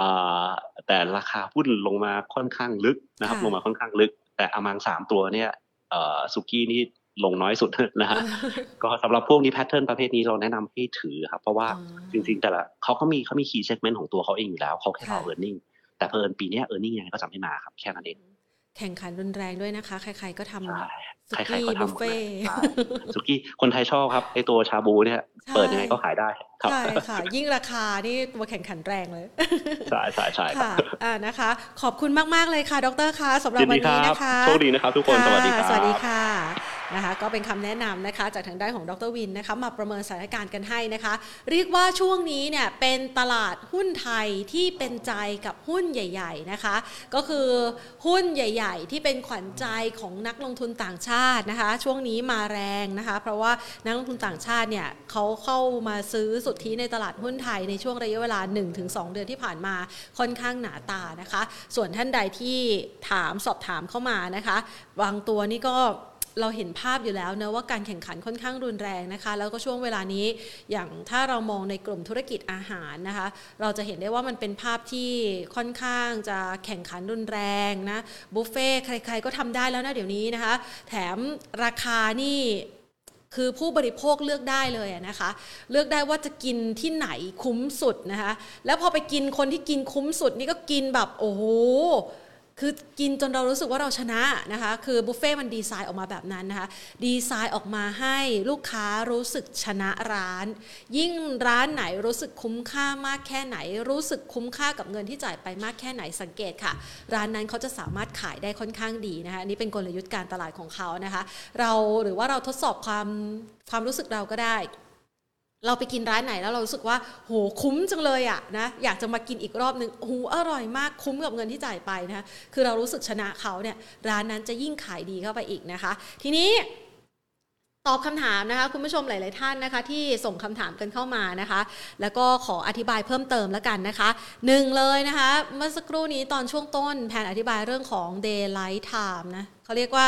อ่าแต่ราคาหุ้นลงมาค่อนข้างลึกนะครับค่ะลงมาค่อนข้างลึก แต่ among สามตัวเนี่ยเอ่อสุกี้นี่ลงน้อยสุดนะฮะก็สำหรับพวกนี้ pattern ประเภทนี้เราแนะนำให้ถือครับ เพราะว่าอ๋อจริงๆ แต่ละเขาก็มีเขามี key segment ของตัวเขาเองอยู่แล้ว เขาแค่รอค่ะ earning แต่เพอเอิญปีเนี้เออร์เน็งยังไงก็จะไม่มาครับแค่นั้นเองแข่งขันรุนแรงด้วยนะคะ ใครๆก็ทใช่ำสุใครกี้ๆก็บุทำฟหมดเฟ่เลยใช่สุกี้คนไทยชอบครับไอตัวชาบูเนี่ยใช่เปิดยังไงก็ขายได้ครับใช่ค่ะ ยิ่งราคานี่ตัวแข่งขันแรงเลยใช่ใช่ใช่ครัค่ะบอ่านะคะ ขอบคุณมากๆเลยค่ะ ดรคะสำหรับยินวัดีนคนี้รับนะคะโชคดีนะครับทุกคนะสวัสดีครับสวัสดีค่ะ นะคะก็เป็นคำแนะนำนะคะจากทางด้านของดรวินนะคะมาประเมินสถานการณ์กันให้นะคะ เรียกว่าช่วงนี้เนี่ยเป็นตลาดหุ้นไทยที่เป็นใจกับหุ้นใหญ่ๆนะคะก็คือหุ้นใหญ่ ๆ ที่เป็นขวัญใจของนักลงทุนต่างชาตินะคะ ช่วงนี้มาแรงนะคะ เพราะว่านักลงทุนต่างชาติเนี่ยเขาเข้ามาซื้อสุทธิในตลาดหุ้นไทยในช่วงระยะเวลา 1-2 เดือนที่ผ่านมาค่อนข้างหนาตานะคะ ส่วนท่านใดที่ถามสอบถามเข้ามานะคะ บางตัวนี่ก็ เราเห็นภาพอยู่แล้วนะว่าการแข่งขันค่อนข้างรุนแรงนะคะ แล้วก็ช่วงเวลานี้อย่างถ้าเรามองในกลุ่มธุรกิจอาหารนะคะ เราจะเห็นได้ว่ามันเป็นภาพที่ค่อนข้างจะแข่งขันรุนแรงนะบุฟเฟ่ใคร ๆ ก็ทำได้แล้วนะเดี๋ยวนี้นะคะ แถมราคานี่คือผู้บริโภคเลือกได้เลยนะคะ เลือกได้ว่าจะกินที่ไหนคุ้มสุดนะคะ แล้วพอไปกินคนที่กินคุ้มสุดนี่ก็กินแบบโอ้โห คือกินจนเรารู้สึกว่าเราชนะนะคะ คือบุฟเฟ่มันดีไซน์ออกมาแบบนั้นนะคะ ดีไซน์ออกมาให้ลูกค้ารู้สึกชนะร้าน ยิ่งร้านไหนรู้สึกคุ้มค่ามากแค่ไหน รู้สึกคุ้มค่ากับเงินที่จ่ายไปมากแค่ไหนสังเกตค่ะ ร้านนั้นเขาจะสามารถขายได้ค่อนข้างดีนะคะอันนี่เป็นกลยุทธ์การตลาดของเขานะคะ เราหรือว่าเราทดสอบความความรู้สึกเราก็ได้ เราไปกินร้านไหนแล้วเรารู้สึกว่าโหคุ้มจังเลยอะนะอยากจะมากินอีกรอบหนึ่งโหอร่อยมากคุ้มกับเงินที่จ่ายไปนะคะคือเรารู้สึกชนะเขาเนี่ยร้านนั้นจะยิ่งขายดีเข้าไปอีกนะคะ ทีนี้ตอบคำถามนะคะคุณผู้ชมหลาย ๆ ท่านนะคะ ที่ส่งคำถามกันเข้ามานะคะ แล้วก็ขออธิบายเพิ่มเติมแล้วกันนะคะหนึ่งเลยนะคะ เมื่อสักครู่นี้ตอนช่วงต้นแผนอธิบายเรื่องของ daylight time นะเขาเรียกว่า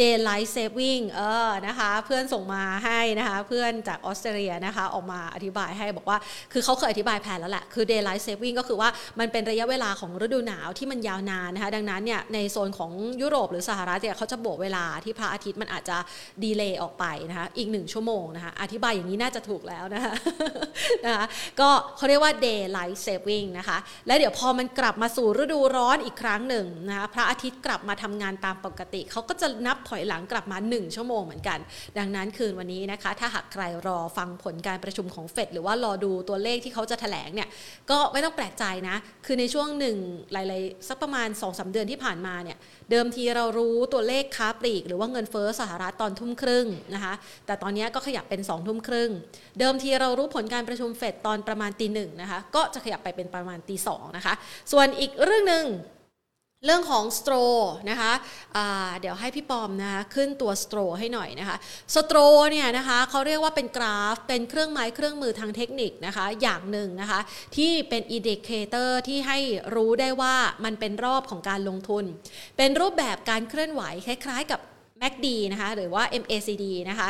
daylight saving เออนะคะเพื่อนส่งมาให้นะคะเพื่อนจากออสเตรเลียนะคะออกมาอธิบายให้บอกว่า คือเขาเคยอธิบายแผนแล้วแหละคือ daylight saving ก็คือว่ามันเป็นระยะเวลาของฤดูหนาวที่มันยาวนานนะคะดังนั้นเนี่ยในโซนของยุโรปหรือสหรัฐเนี่ยเขาจะบวกเวลาที่พระอาทิตย์มันอาจจะดีเลย์ออกไปนะคะอีกหนึ่งชั่วโมงนะคะอธิบายอย่างนี้น่าจะถูกแล้วนะคะนะคะก็เขาเรียกว่า daylight saving นะคะและเดี๋ยวพอมันกลับมาสู่ฤดูร้อนอีกครั้งหนึ่งนะคะพระอาทิตย์กลับมาทำงานตามปกติเขาก็จะนับถอยหลังกลับมา 1 ชั่วโมงเหมือนกัน ดังนั้นคืนวันนี้นะคะ ถ้าหากใครรอฟังผลการประชุมของเฟดหรือว่ารอดูตัวเลขที่เขาจะแถลงเนี่ยก็ไม่ต้องแปลกใจนะ คือในช่วงหนึ่งหลายๆสักประมาณ2อสเดือนที่ผ่านมาเนี่ยเดิมทีเรารู้ตัวเลขค้าปลีก หรือว่าเงินเฟ้อสหรัฐตอนทุ่มครึ่งนะคะแต่ตอนนี้ก็ขยับเป็น2องทุ่มครึ่ง เดิมทีเรารู้ผลการประชุมเฟดตอนประมาณตีหนึ่งนะคะก็จะขยับไปเป็นประมาณตีสองนะคะส่วนอีกเรื่องหนึ่ง เรื่องของสโตรนะคะเดี๋ยวให้พี่ปอมนะคะขึ้นตัวสโตรให้หน่อยนะคะสโตรเนี่ยนะคะเขาเรียกว่าเป็นกราฟ เป็นเครื่องไม้เครื่องมือทางเทคนิคนะคะอย่างหนึ่งนะคะที่เป็น indicator ที่ให้รู้ได้ว่ามันเป็นรอบของการลงทุน เป็นรูปแบบการเคลื่อนไหวคล้ายๆกับ MACD นะคะหรือว่า MACD นะคะ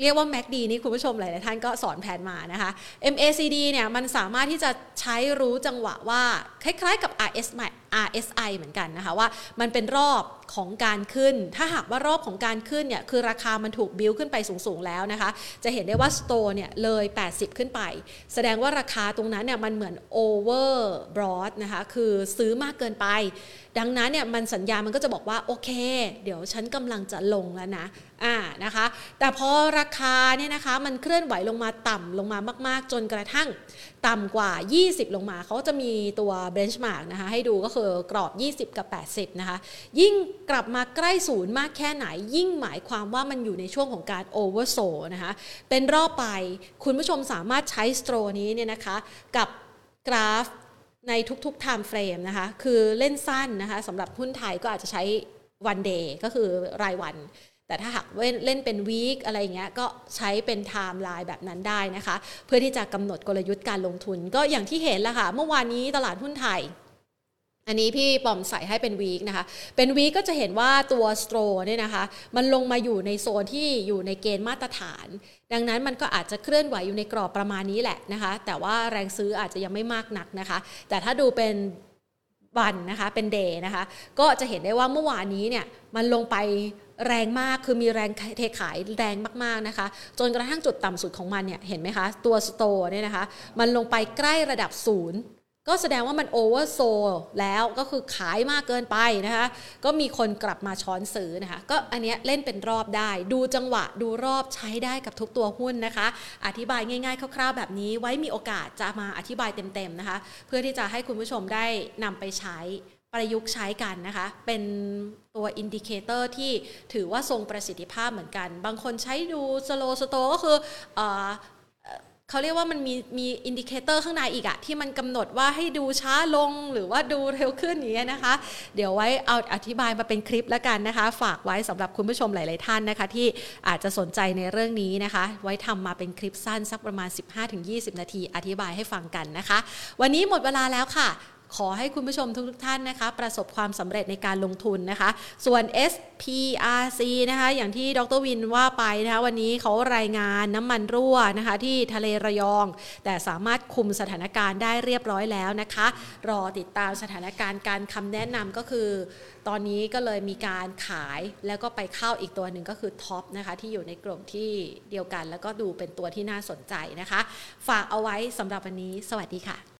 เรียกว่า MACD นี่คุณผู้ชมหลาย ๆ ท่านก็สอนแผนมานะคะ MACD เนี่ยมันสามารถที่จะใช้รู้จังหวะว่า คล้าย ๆ กับ RS RSI เหมือนกันนะคะว่ามันเป็นรอบ ของการขึ้น ถ้าหากว่ารอบของการขึ้นเนี่ยคือราคามันถูกบิวขึ้นไปสูงๆแล้วนะคะ จะเห็นได้ว่าสโตร์เนี่ยเลย 80 ขึ้นไป แสดงว่าราคาตรงนั้นเนี่ยมันเหมือนโอเวอร์บรอดนะคะ คือซื้อมากเกินไป ดังนั้นเนี่ยมันสัญญามันก็จะบอกว่า โอเค เดี๋ยวฉันกำลังจะลงแล้วนะอ่านะคะ แต่พอราคาเนี่ยนะคะมันเคลื่อนไหวลงมาต่ำลงมามาก ๆ จนกระทั่งต่ำกว่า 20 ลงมาเขาจะมีตัว benchmark นะคะให้ดูก็คือกรอบ 20 กับ 80 นะคะ ยิ่งกลับมาใกล้ศูนย์มากแค่ไหน ยิ่งหมายความว่ามันอยู่ในช่วงของการ oversold นะคะเป็นรอบไปคุณผู้ชมสามารถใช้สโตนี้เนี่ยนะคะกับกราฟในทุกๆ time frame นะคะคือเล่นสั้นนะคะสำหรับหุ้นไทยก็อาจจะใช้ one day ก็คือรายวัน แต่ถ้าหากเล่นเป็น week อะไรเงี้ยก็ใช้เป็นไทม์ไลน์แบบนั้นได้นะคะ เพื่อที่จะกำหนดกลยุทธ์การลงทุน ก็อย่างที่เห็นแล้วค่ะ เมื่อวานนี้ตลาดหุ้นไทย อันนี้พี่ปอมใส่ให้เป็นวีคนะคะ เป็นวีคก็จะเห็นว่าตัวสโตรเนี่ยนะคะ มันลงมาอยู่ในโซนที่อยู่ในเกณฑ์มาตรฐาน ดังนั้นมันก็อาจจะเคลื่อนไหวอยู่ในกรอบประมาณนี้แหละนะคะ แต่ว่าแรงซื้ออาจจะยังไม่มากนักนะคะ แต่ถ้าดูเป็นวันนะคะ เป็นเดย์นะคะ ก็จะเห็นได้ว่าเมื่อวานนี้เนี่ยมันลงไปแรงมากคือมีแรงเทขายแรงมากๆนะคะ จนกระทั่งจุดต่ำสุดของมันเนี่ยเห็นไหมคะ ตัวสโตร์เนี่ยนะคะ มันลงไปใกล้ระดับศูนย์ ก็แสดงว่ามัน oversold แล้วก็คือขายมากเกินไปนะคะ ก็มีคนกลับมาช้อนซื้อนะคะ ก็อันเนี้ยเล่นเป็นรอบได้ ดูจังหวะดูรอบใช้ได้กับทุกตัวหุ้นนะคะ อธิบายง่ายๆ คร่าวๆ แบบนี้ไว้มีโอกาสจะมาอธิบายเต็มๆนะคะ เพื่อที่จะให้คุณผู้ชมได้นำไปใช้ประยุกต์ใช้กันนะคะ เป็นตัว indicator ที่ถือว่าทรงประสิทธิภาพเหมือนกัน บางคนใช้ดูslow sto ก็คืออ เขาเรียกว่ามันมีมี indicator ข้างในอีกอะที่มันกำหนดว่าให้ดูช้าลงหรือว่าดูเร็วขึ้นอย่างเงี้ยนะคะ เดี๋ยวไว้เอาอธิบายมาเป็นคลิปแล้วกันนะคะ ฝากไว้สำหรับคุณผู้ชมหลาย ๆ ท่านนะคะ ที่อาจจะสนใจในเรื่องนี้นะคะ ไว้ทำมาเป็นคลิปสั้นสักประมาณ 15-20 นาที อธิบายให้ฟังกันนะคะ วันนี้หมดเวลาแล้วค่ะ ขอให้คุณผู้ชมทุกๆท่านนะคะ ประสบความสำเร็จในการลงทุนนะคะ ส่วน SPRC นะคะ อย่างที่ดรวินว่าไปนะคะ วันนี้เขารายงานน้ำมันรั่วนะคะ ที่ทะเลระยอง แต่สามารถคุมสถานการณ์ได้เรียบร้อยแล้วนะคะ รอติดตามสถานการณ์การคำแนะนำก็คือ ตอนนี้ก็เลยมีการขายแล้วก็ไปเข้าอีกตัวหนึ่งก็คือท็อปนะคะที่อยู่ในกลุ่มที่เดียวกัน แล้วก็ดูเป็นตัวที่น่าสนใจนะคะ ฝากเอาไว้สำหรับวันนี้ สวัสดีค่ะ